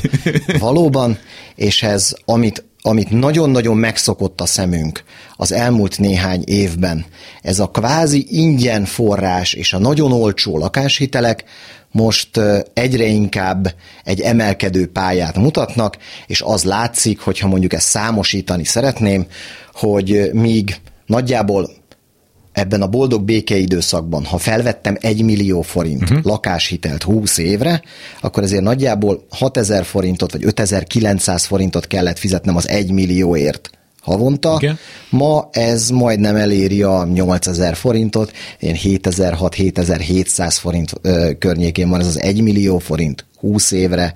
valóban, és ez, amit amit nagyon-nagyon megszokott a szemünk az elmúlt néhány évben, ez a kvázi ingyen forrás és a nagyon olcsó lakáshitelek most egyre inkább egy emelkedő pályát mutatnak, és az látszik, hogyha mondjuk ezt számosítani szeretném, hogy míg nagyjából ebben a boldog békeidőszakban, ha felvettem egy millió forint uh-huh. lakáshitelt 20 évre, akkor ezért nagyjából 6000 forintot vagy 5900 forintot kellett fizetnem az egy millióért havonta. Igen. Ma ez majdnem eléri a 8000 forintot, ilyen 7600-7700 forint ö, környékén van ez az 1 millió forint 20 évre,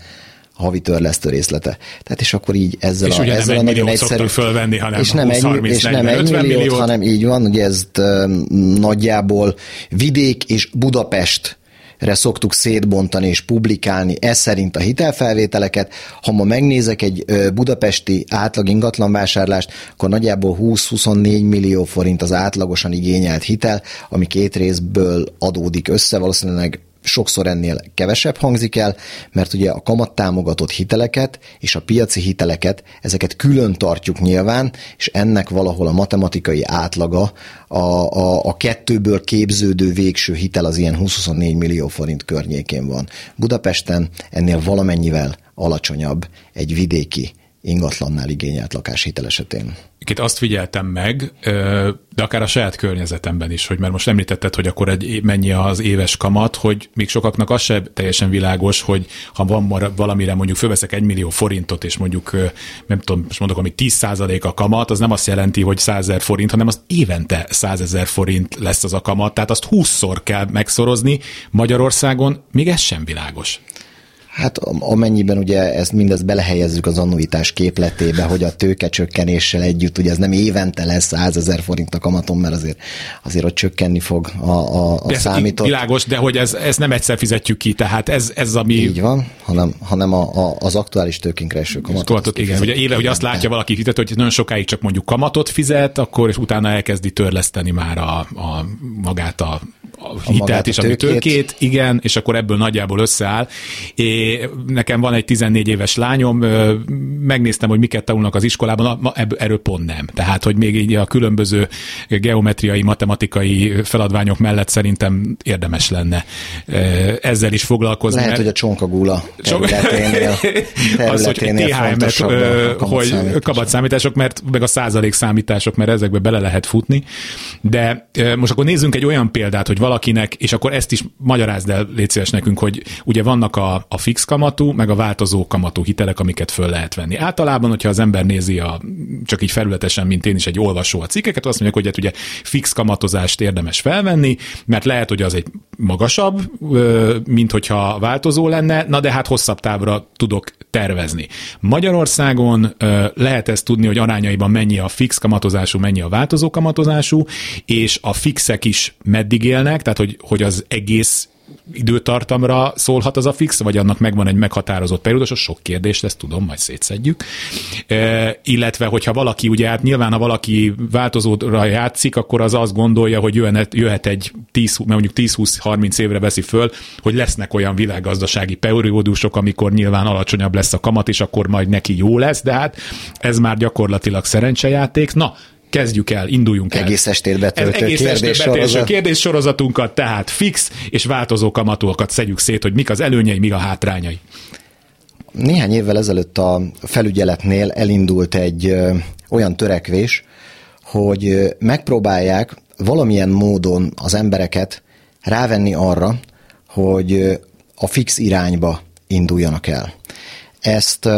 havi törlesztő részlete. Tehát és akkor így ezzel és a, ezzel a nagyon egyszerű... fölvenni, hanem és nem 20, egy, 30, és 40, nem egy milliót, milliót, hanem így van, ugye ez nagyjából vidék és Budapest szoktuk szétbontani és publikálni ez szerint a hitelfelvételeket. Ha ma megnézek egy budapesti átlag ingatlanvásárlást, akkor nagyjából 20-24 millió forint az átlagosan igényelt hitel, ami két részből adódik össze, valószínűleg sokszor ennél kevesebb hangzik el, mert ugye a kamattámogatott hiteleket és a piaci hiteleket, ezeket külön tartjuk nyilván, és ennek valahol a matematikai átlaga a, a, a kettőből képződő végső hitel az ilyen 24 millió forint környékén van. Budapesten ennél valamennyivel alacsonyabb egy vidéki ingatlannál igényelt lakáshitel esetén. Itt azt figyeltem meg, de akár a saját környezetemben is, hogy mert most említetted, hogy akkor egy, mennyi az éves kamat, hogy még sokaknak az sem teljesen világos, hogy ha van valamire mondjuk fölveszek egy millió forintot, és mondjuk nem tudom, most mondok, ami 10% a kamat, az nem azt jelenti, hogy 100 ezer forint, hanem az évente 100 ezer forint lesz az a kamat, tehát azt 20-szor kell megszorozni Magyarországon, még ez sem világos. Hát amennyiben ugye ezt mindezt belehelyezzük az annuitás képletébe, hogy a tőkecsökkenéssel együtt, ugye ez nem évente lesz 100 ezer forint a kamaton, mert azért, azért ott csökkenni fog a, a, a számított. Világos, de hogy ez, ez nem egyszer fizetjük ki, tehát ez, ez ami... Így van, hanem, hanem a, a, az aktuális tőkénkre eső kamatot. kamatot igen, ugye éve, hogy azt látja valaki fizet, hogy nagyon sokáig csak mondjuk kamatot fizet, akkor és utána elkezdi törleszteni már a, a magát a, a hitelt és a tőkét, igen, és akkor ebből nagyjából összeáll. É, nekem van egy 14 éves lányom, megnéztem, hogy miket tanulnak az iskolában, erről pont nem. Tehát, hogy még így a különböző geometriai, matematikai feladványok mellett szerintem érdemes lenne ezzel is foglalkozni. Lehet, mert... hogy a csonkagula területénél, területénél az, hogy hogy kamatszámítások, mert meg a százalék számítások, mert ezekbe bele lehet futni. De most akkor nézzünk egy olyan példát, hogy valakinek, és akkor ezt is magyarázd el, légy szíves nekünk, hogy ugye vannak a, a fix kamatú, meg a változó kamatú hitelek, amiket föl lehet venni. Általában, hogyha az ember nézi a, csak így felületesen, mint én is egy olvasó a cikkeket, azt mondják, hogy hát ugye fix kamatozást érdemes felvenni, mert lehet, hogy az egy magasabb, mint hogyha változó lenne, na de hát hosszabb távra tudok tervezni. Magyarországon lehet ezt tudni, hogy arányaiban mennyi a fix kamatozású, mennyi a változó kamatozású, és a fixek is meddig élnek, tehát hogy, hogy az egész időtartamra szólhat az a fix, vagy annak megvan egy meghatározott periódus, az sok kérdést, ezt tudom, majd szétszedjük. E, illetve, hogyha valaki, ugye hát nyilván, ha valaki változóra játszik, akkor az azt gondolja, hogy jöhet, jöhet egy 10, mondjuk 10-20-30 évre veszi föl, hogy lesznek olyan világgazdasági periódusok, amikor nyilván alacsonyabb lesz a kamat, és akkor majd neki jó lesz, de hát ez már gyakorlatilag szerencsejáték. Na, kezdjük el, induljunk el. Egész estét betöltő egész kérdés, betöltő kérdés sorozatunkat, tehát fix és változó kamatúakat szedjük szét, hogy mik az előnyei, mik a hátrányai. Néhány évvel ezelőtt a felügyeletnél elindult egy olyan törekvés, hogy megpróbálják valamilyen módon az embereket rávenni arra, hogy a fix irányba induljanak el. Ezt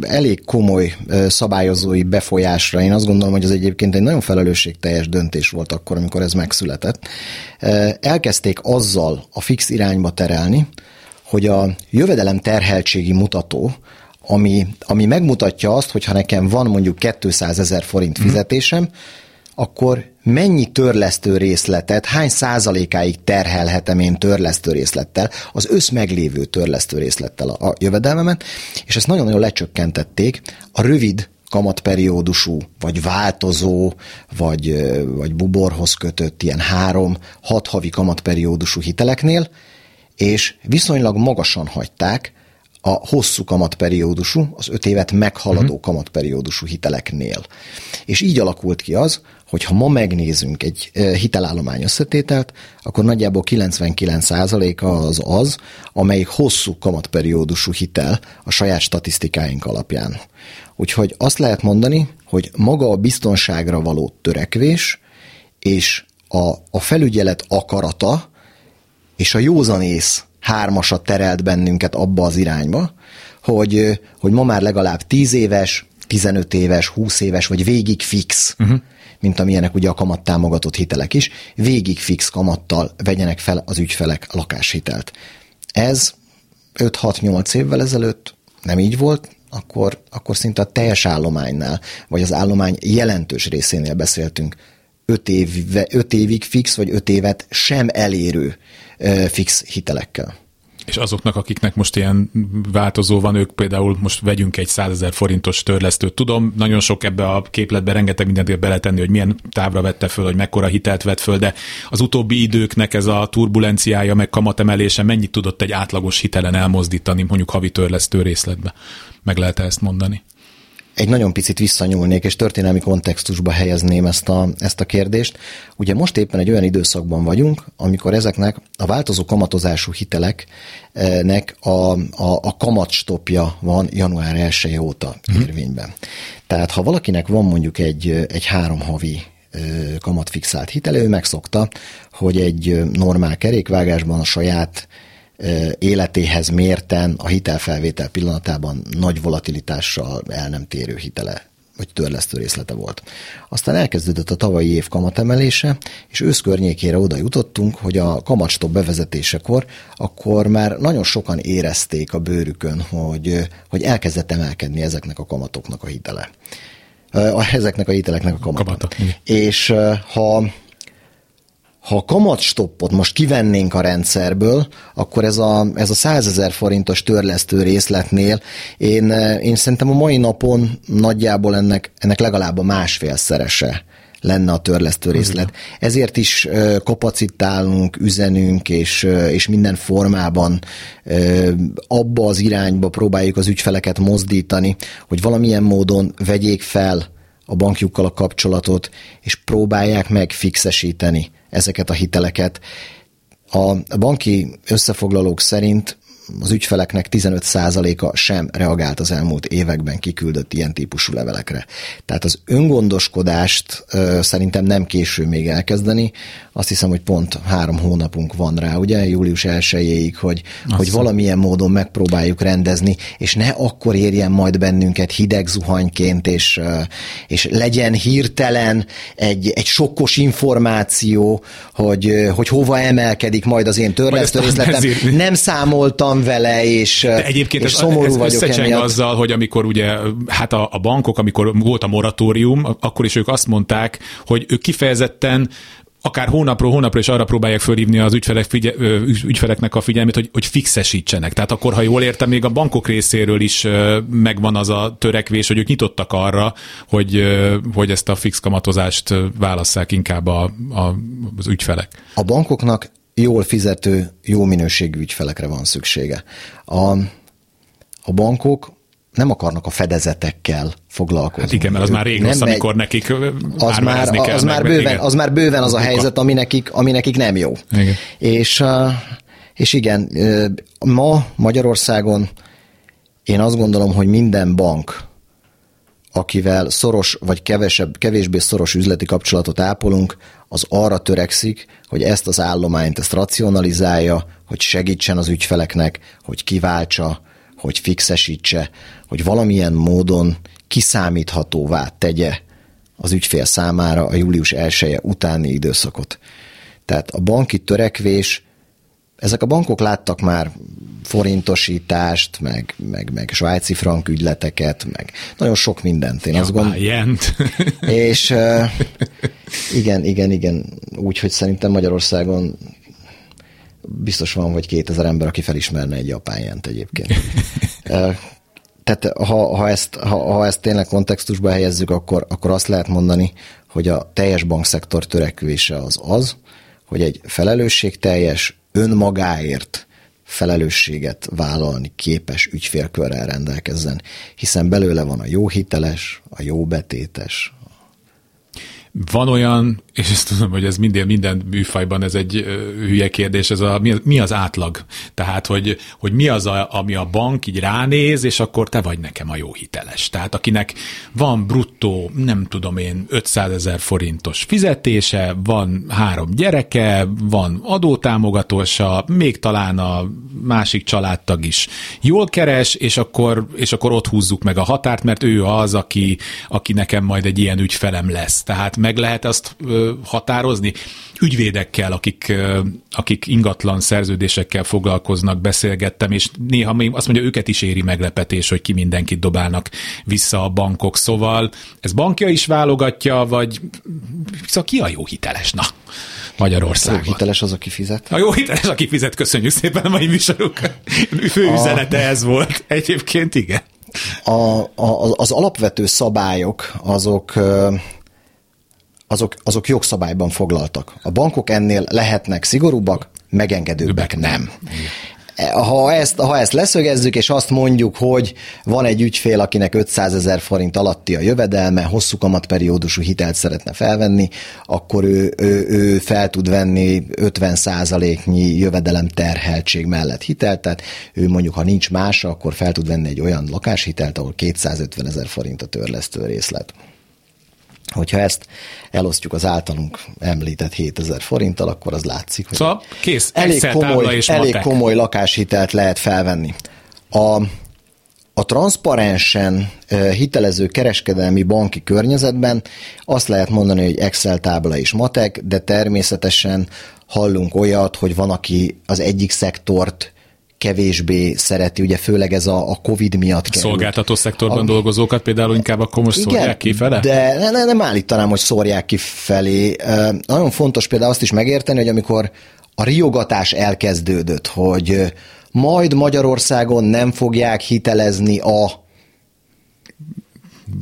elég komoly szabályozói befolyásra. Én azt gondolom, hogy ez egyébként egy nagyon felelősségteljes döntés volt akkor, amikor ez megszületett. Elkezdték azzal a fix irányba terelni, hogy a jövedelem terheltségi mutató, ami, ami megmutatja azt, hogy ha nekem van mondjuk 200 ezer forint mhm. fizetésem, akkor mennyi törlesztő részletet, hány százalékáig terhelhetem én törlesztő részlettel, az összmeglévő törlesztő részlettel a, a jövedelmemet, és ezt nagyon-nagyon lecsökkentették a rövid kamatperiódusú, vagy változó, vagy, vagy buborhoz kötött ilyen három-hat havi kamatperiódusú hiteleknél, és viszonylag magasan hagyták a hosszú kamatperiódusú, az öt évet meghaladó uh-huh. kamatperiódusú hiteleknél. És így alakult ki az, hogy ha ma megnézünk egy hitelállomány összetételt, akkor nagyjából 99%-a az az, amelyik hosszú kamatperiódusú hitel a saját statisztikáink alapján. Úgyhogy azt lehet mondani, hogy maga a biztonságra való törekvés és a, a felügyelet akarata és a józanész hármasat terelt bennünket abba az irányba, hogy, hogy ma már legalább 10 éves, 15 éves, 20 éves, vagy végig fix, uh-huh. Mint amilyenek ugye a kamattámogatott hitelek is, végig fix kamattal vegyenek fel az ügyfelek lakáshitelt. Ez 5-6-8 évvel ezelőtt nem így volt, akkor, akkor szinte a teljes állománynál, vagy az állomány jelentős részénél beszéltünk 5, év, 5 évig fix, vagy 5 évet sem elérő fix hitelekkel. És azoknak, akiknek most ilyen változó van, ők például most vegyünk egy 100 ezer forintos törlesztőt. Tudom, nagyon sok ebbe a képletbe rengeteg mindent beletenni, hogy milyen távra vette föl, hogy mekkora hitelt vett föl, de az utóbbi időknek ez a turbulenciája, meg kamatemelése mennyit tudott egy átlagos hitelen elmozdítani, mondjuk havi törlesztő részletbe? Meg lehet ezt mondani? Egy nagyon picit visszanyúlnék, és történelmi kontextusba helyezném ezt a, ezt a kérdést. Ugye most éppen egy olyan időszakban vagyunk, amikor ezeknek a változó kamatozású hiteleknek a, a, a kamatstopja van január 1 óta mhm. érvényben. Tehát ha valakinek van mondjuk egy, egy három havi kamatfixált hitele, ő megszokta, hogy egy normál kerékvágásban a saját életéhez mérten a hitelfelvétel pillanatában nagy volatilitással el nem térő hitele vagy törlesztő részlete volt. Aztán elkezdődött a tavalyi év kamatemelése, és ősz környékére oda jutottunk, hogy a kamatstop bevezetésekor akkor már nagyon sokan érezték a bőrükön, hogy, hogy elkezdett emelkedni ezeknek a kamatoknak a hitele. Ezeknek a hiteleknek a kamata. kamata. És ha ha a kamatstoppot most kivennénk a rendszerből, akkor ez a, ez a 100 ezer forintos törlesztő részletnél én, én szerintem a mai napon nagyjából ennek, ennek legalább a másfélszerese lenne a törlesztő részlet. Ezért is kapacitálunk, üzenünk, és, és minden formában abba az irányba próbáljuk az ügyfeleket mozdítani, hogy valamilyen módon vegyék fel a bankjukkal a kapcsolatot, és próbálják meg fixesíteni ezeket a hiteleket. A banki összefoglalók szerint az ügyfeleknek 15%-a sem reagált az elmúlt években kiküldött ilyen típusú levelekre. Tehát az öngondoskodást ö, szerintem nem késő még elkezdeni. Azt hiszem, hogy pont három hónapunk van rá, ugye, július 1 hogy, hogy valamilyen módon megpróbáljuk rendezni, és ne akkor érjen majd bennünket hideg zuhanyként, és, és legyen hirtelen egy, egy sokkos információ, hogy, hogy hova emelkedik majd az én törlesztőrészletem. Nem számoltam van vele, és, De egyébként és ez, szomorú ez vagyok emiatt. azzal, hogy amikor ugye, hát a, a bankok, amikor volt a moratórium, akkor is ők azt mondták, hogy ők kifejezetten akár hónapról hónapra is arra próbálják fölhívni az ügyfelek figye, ügyfeleknek a figyelmét, hogy, hogy fixesítsenek. Tehát akkor, ha jól értem, még a bankok részéről is megvan az a törekvés, hogy ők nyitottak arra, hogy, hogy ezt a fix kamatozást válasszák inkább a, a, az ügyfelek. A bankoknak jól fizető, jó minőségű ügyfelekre van szüksége. A, a bankok nem akarnak a fedezetekkel foglalkozni. Hát igen, mert az már rég rossz, megy, amikor nekik az már, kell, az, már bőven, az már bőven az a helyzet, ami nekik, ami nekik nem jó. Igen. És, és igen, ma Magyarországon én azt gondolom, hogy minden bank, akivel szoros vagy kevesebb, kevésbé szoros üzleti kapcsolatot ápolunk, az arra törekszik, hogy ezt az állományt, ezt racionalizálja, hogy segítsen az ügyfeleknek, hogy kiváltsa, hogy fixesítse, hogy valamilyen módon kiszámíthatóvá tegye az ügyfél számára a július 1 utáni időszakot. Tehát a banki törekvés, ezek a bankok láttak már forintosítást, meg, meg, meg svájci frank ügyleteket, meg nagyon sok mindent. Én ja, azt gondolom. És uh, igen, igen, igen. Úgyhogy szerintem Magyarországon biztos van, hogy 2000 ember, aki felismerne egy japán jent egyébként. uh, tehát ha, ha, ezt, ha, ha ezt tényleg kontextusba helyezzük, akkor, akkor azt lehet mondani, hogy a teljes bankszektor törekvése az az, hogy egy felelősségteljes, önmagáért felelősséget vállalni képes ügyfélkörrel rendelkezzen, hiszen belőle van a jó hiteles, a jó betétes, van olyan, és ezt tudom, hogy ez minden, minden műfajban ez egy hülye kérdés, ez a, mi, az átlag? Tehát, hogy, hogy mi az, a, ami a bank így ránéz, és akkor te vagy nekem a jó hiteles. Tehát akinek van bruttó, nem tudom én, 500 ezer forintos fizetése, van három gyereke, van adótámogatósa, még talán a másik családtag is jól keres, és akkor, és akkor ott húzzuk meg a határt, mert ő az, aki, aki nekem majd egy ilyen ügyfelem lesz. Tehát meg lehet azt határozni? Ügyvédekkel, akik, akik ingatlan szerződésekkel foglalkoznak, beszélgettem, és néha még azt mondja, őket is éri meglepetés, hogy ki mindenkit dobálnak vissza a bankok. Szóval ez bankja is válogatja, vagy szóval ki a jó hiteles? Na, Magyarországon. A jó hiteles az, aki fizet. A jó hiteles, aki fizet, köszönjük szépen a mai műsoruk. Fő üzenete a... ez volt. Egyébként igen. A, a, az alapvető szabályok azok azok, azok jogszabályban foglaltak. A bankok ennél lehetnek szigorúbbak, megengedőbbek nem. Ha ezt, ha ezt leszögezzük, és azt mondjuk, hogy van egy ügyfél, akinek 500 ezer forint alatti a jövedelme, hosszú kamatperiódusú hitelt szeretne felvenni, akkor ő, ő, ő fel tud venni 50 százaléknyi jövedelem terheltség mellett hitelt, tehát ő mondjuk, ha nincs más, akkor fel tud venni egy olyan lakáshitelt, ahol 250 ezer forint a törlesztő részlet. Hogyha ezt elosztjuk az általunk említett 7000 forinttal, akkor az látszik, hogy szóval kész, elég, komoly, és elég komoly lakáshitelt lehet felvenni. A, a transzparensen hitelező kereskedelmi banki környezetben azt lehet mondani, hogy Excel tábla és matek, de természetesen hallunk olyat, hogy van, aki az egyik szektort kevésbé szereti, ugye főleg ez a, a Covid miatt került. Szolgáltató szektorban a, dolgozókat például inkább akkor most igen, szórják kifele? De ne, ne, nem állítanám, hogy szórják kifelé. Nagyon fontos például azt is megérteni, hogy amikor a riogatás elkezdődött, hogy majd Magyarországon nem fogják hitelezni a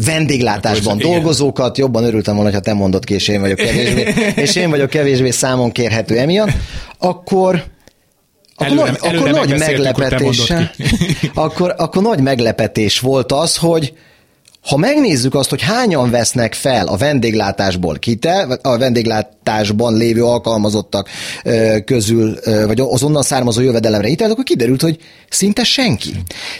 vendéglátásban Akkor, dolgozókat, jobban örültem volna, ha te mondod ki, és én vagyok kevésbé, és én vagyok kevésbé számon kérhető emiatt, akkor akkor, előre, nagy, akkor nagy meglepetés, akkor, akkor nagy meglepetés volt az, hogy ha megnézzük azt, hogy hányan vesznek fel a vendéglátásból kitel, a vendéglátásban lévő alkalmazottak közül, vagy az onnan származó jövedelemre hitelt, akkor kiderült, hogy szinte senki.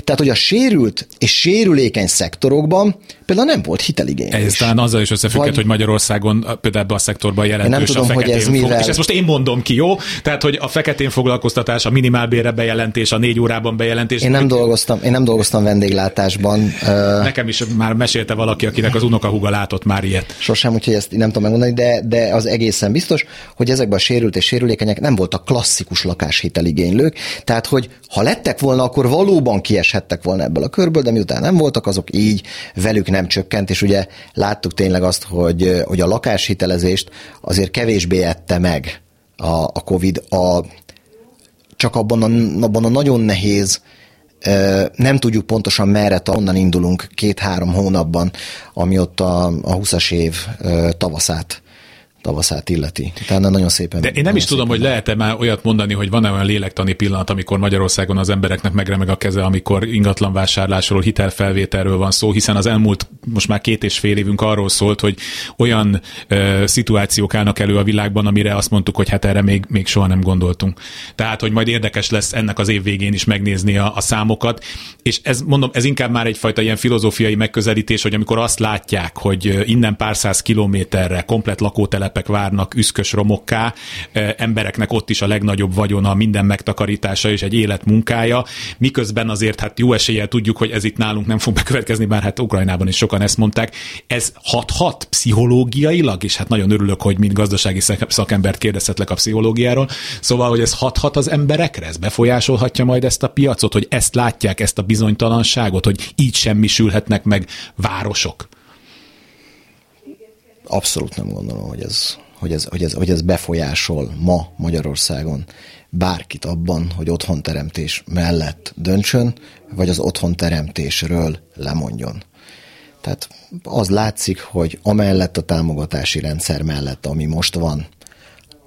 Tehát, hogy a sérült és sérülékeny szektorokban például nem volt hiteligénylés. Ez talán azzal is összefügghet, vagy... hogy Magyarországon például ebben a szektorban jelentős nem tudom, a hogy ez mivel... És ezt most én mondom ki, jó? Tehát, hogy a feketén foglalkoztatás, a minimálbére bejelentés, a négy órában bejelentés. Én nem dolgoztam, én nem dolgoztam vendéglátásban. Nekem is már mesélte valaki, akinek az unokahúga látott már ilyet. Sosem, úgyhogy ezt nem tudom megmondani, de, de az egészen biztos, hogy ezekben a sérült és sérülékenyek nem voltak klasszikus lakáshiteligénylők, tehát hogy ha lettek volna, akkor valóban kieshettek volna ebből a körből, de miután nem voltak, azok így velük nem csökkent, és ugye láttuk tényleg azt, hogy, hogy a lakáshitelezést azért kevésbé ette meg a, a Covid, a, csak abban a, abban a nagyon nehéz nem tudjuk pontosan merre, onnan indulunk két-három hónapban, ami ott a, a 20-as év tavaszát tavaszát illeti. Utána nagyon szépen. De én nem is tudom, hogy lehet-e már olyat mondani, hogy van-e olyan lélektani pillanat, amikor Magyarországon az embereknek megremeg a keze, amikor ingatlan vásárlásról, hitelfelvételről van szó, hiszen az elmúlt most már két és fél évünk arról szólt, hogy olyan ö, szituációk állnak elő a világban, amire azt mondtuk, hogy hát erre még, még soha nem gondoltunk. Tehát, hogy majd érdekes lesz ennek az év végén is megnézni a, a számokat, és ez mondom, ez inkább már egyfajta ilyen filozófiai megközelítés, hogy amikor azt látják, hogy innen pár száz kilométerre komplet lakótelep telepek várnak üszkös romokká, embereknek ott is a legnagyobb vagyona, minden megtakarítása és egy életmunkája, miközben azért hát jó eséllyel tudjuk, hogy ez itt nálunk nem fog bekövetkezni, bár hát Ukrajnában is sokan ezt mondták. Ez hat-hat pszichológiailag, és hát nagyon örülök, hogy mind gazdasági szakembert kérdezhetlek a pszichológiáról, szóval, hogy ez hathat az emberekre, ez befolyásolhatja majd ezt a piacot, hogy ezt látják, ezt a bizonytalanságot, hogy így semmisülhetnek meg városok abszolút nem gondolom, hogy ez, hogy ez, hogy ez, hogy ez befolyásol ma Magyarországon bárkit abban, hogy otthonteremtés mellett döntsön, vagy az otthonteremtésről lemondjon. Tehát az látszik, hogy amellett a támogatási rendszer mellett, ami most van,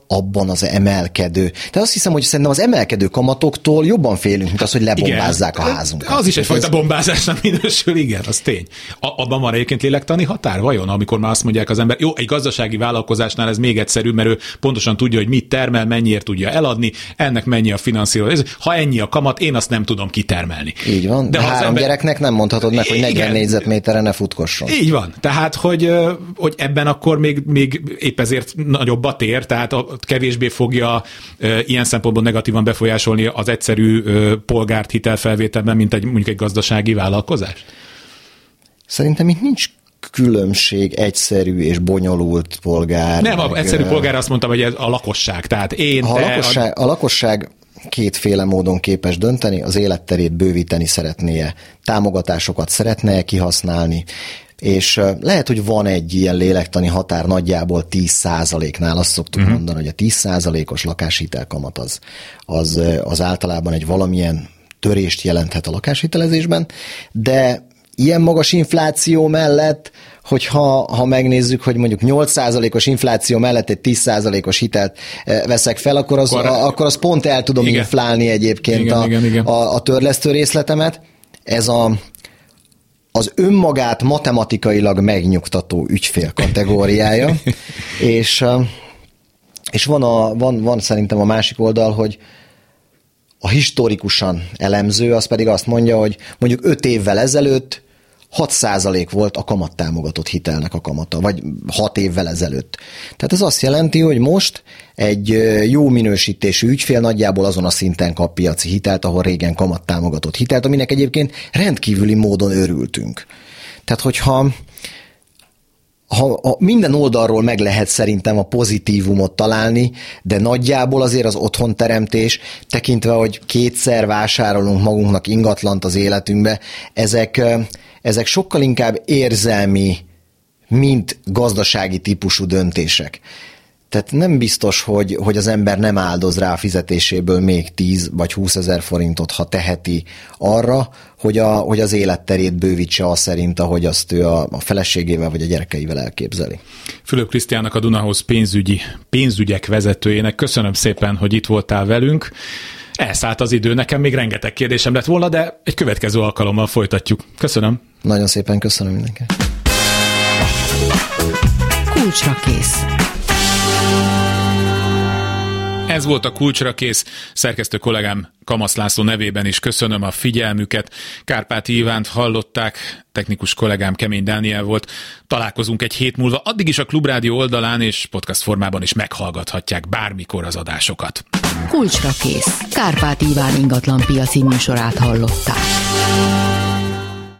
abban az emelkedő. Tehát azt hiszem, hogy szerintem az emelkedő kamatoktól jobban félünk, mint az, hogy lebombázzák igen. a házunkat. Az is egyfajta ez... bombázásnak minősül, igen, az tény. A, abban van egyébként lélektani határ, vajon, amikor már azt mondják az ember, jó, egy gazdasági vállalkozásnál ez még egyszerű, mert ő pontosan tudja, hogy mit termel, mennyiért tudja eladni, ennek mennyi a finanszírozás. Ha ennyi a kamat, én azt nem tudom kitermelni. Így van, de, de három ember... gyereknek nem mondhatod meg, hogy 40 négyzetméterre ne futkosson. Így van. Tehát, hogy, hogy ebben akkor még, még épp ezért nagyobb a tér, tehát a kevésbé fogja ilyen szempontból negatívan befolyásolni az egyszerű polgárt hitelfelvételben, mint egy mondjuk egy gazdasági vállalkozás? Szerintem itt nincs különbség egyszerű és bonyolult polgár. Nem, meg, a egyszerű polgár azt mondtam, hogy ez a lakosság. Tehát én, a, te, lakosság, a... a lakosság kétféle módon képes dönteni, az életterét bővíteni szeretnie, támogatásokat szeretne kihasználni, és lehet, hogy van egy ilyen lélektani határ nagyjából 10%-nál, azt szoktuk uh-huh. mondani, hogy a 10%-os lakáshitelkamat az, az, az általában egy valamilyen törést jelenthet a lakáshitelezésben, de ilyen magas infláció mellett, hogyha ha megnézzük, hogy mondjuk 8%-os infláció mellett egy 10%-os hitelt veszek fel, akkor az, akkor, a, akkor az pont el tudom igen. inflálni egyébként igen, a, igen, igen. A, a törlesztő részletemet. Ez a, az önmagát matematikailag megnyugtató ügyfél kategóriája, és, és van, a, van, van szerintem a másik oldal, hogy a historikusan elemző az pedig azt mondja, hogy mondjuk öt évvel ezelőtt 6% volt a kamattámogatott hitelnek a kamata, vagy 6 évvel ezelőtt. Tehát ez azt jelenti, hogy most egy jó minősítésű ügyfél nagyjából azon a szinten kap piaci hitelt, ahol régen kamattámogatott hitelt, aminek egyébként rendkívüli módon örültünk. Tehát, hogyha ha, ha minden oldalról meg lehet szerintem a pozitívumot találni, de nagyjából azért az otthonteremtés, tekintve, hogy kétszer vásárolunk magunknak ingatlant az életünkbe, ezek, ezek sokkal inkább érzelmi, mint gazdasági típusú döntések. Tehát nem biztos, hogy, hogy az ember nem áldoz rá a fizetéséből még 10 vagy 20 ezer forintot, ha teheti arra, hogy, a, hogy az életterét bővítse az szerint, ahogy azt ő a, a feleségével vagy a gyerekeivel elképzeli. Fülöp Krisztiának a Dunahoz pénzügyi, pénzügyek vezetőjének köszönöm szépen, hogy itt voltál velünk. Elszállt az idő, nekem még rengeteg kérdésem lett volna, de egy következő alkalommal folytatjuk. Köszönöm. Nagyon szépen köszönöm mindenkinek. Kulcsra kész. Ez volt a kulcsra kész. Szerkesztő kollégám Kamasz László nevében is köszönöm a figyelmüket. Kárpáti Ivánt hallották, technikus kollégám Kemény Dániel volt. Találkozunk egy hét múlva. Addig is a Klubrádió oldalán és podcast formában is meghallgathatják bármikor az adásokat. Kulcsra kész. Kárpát Iván ingatlan piaci műsorát hallották.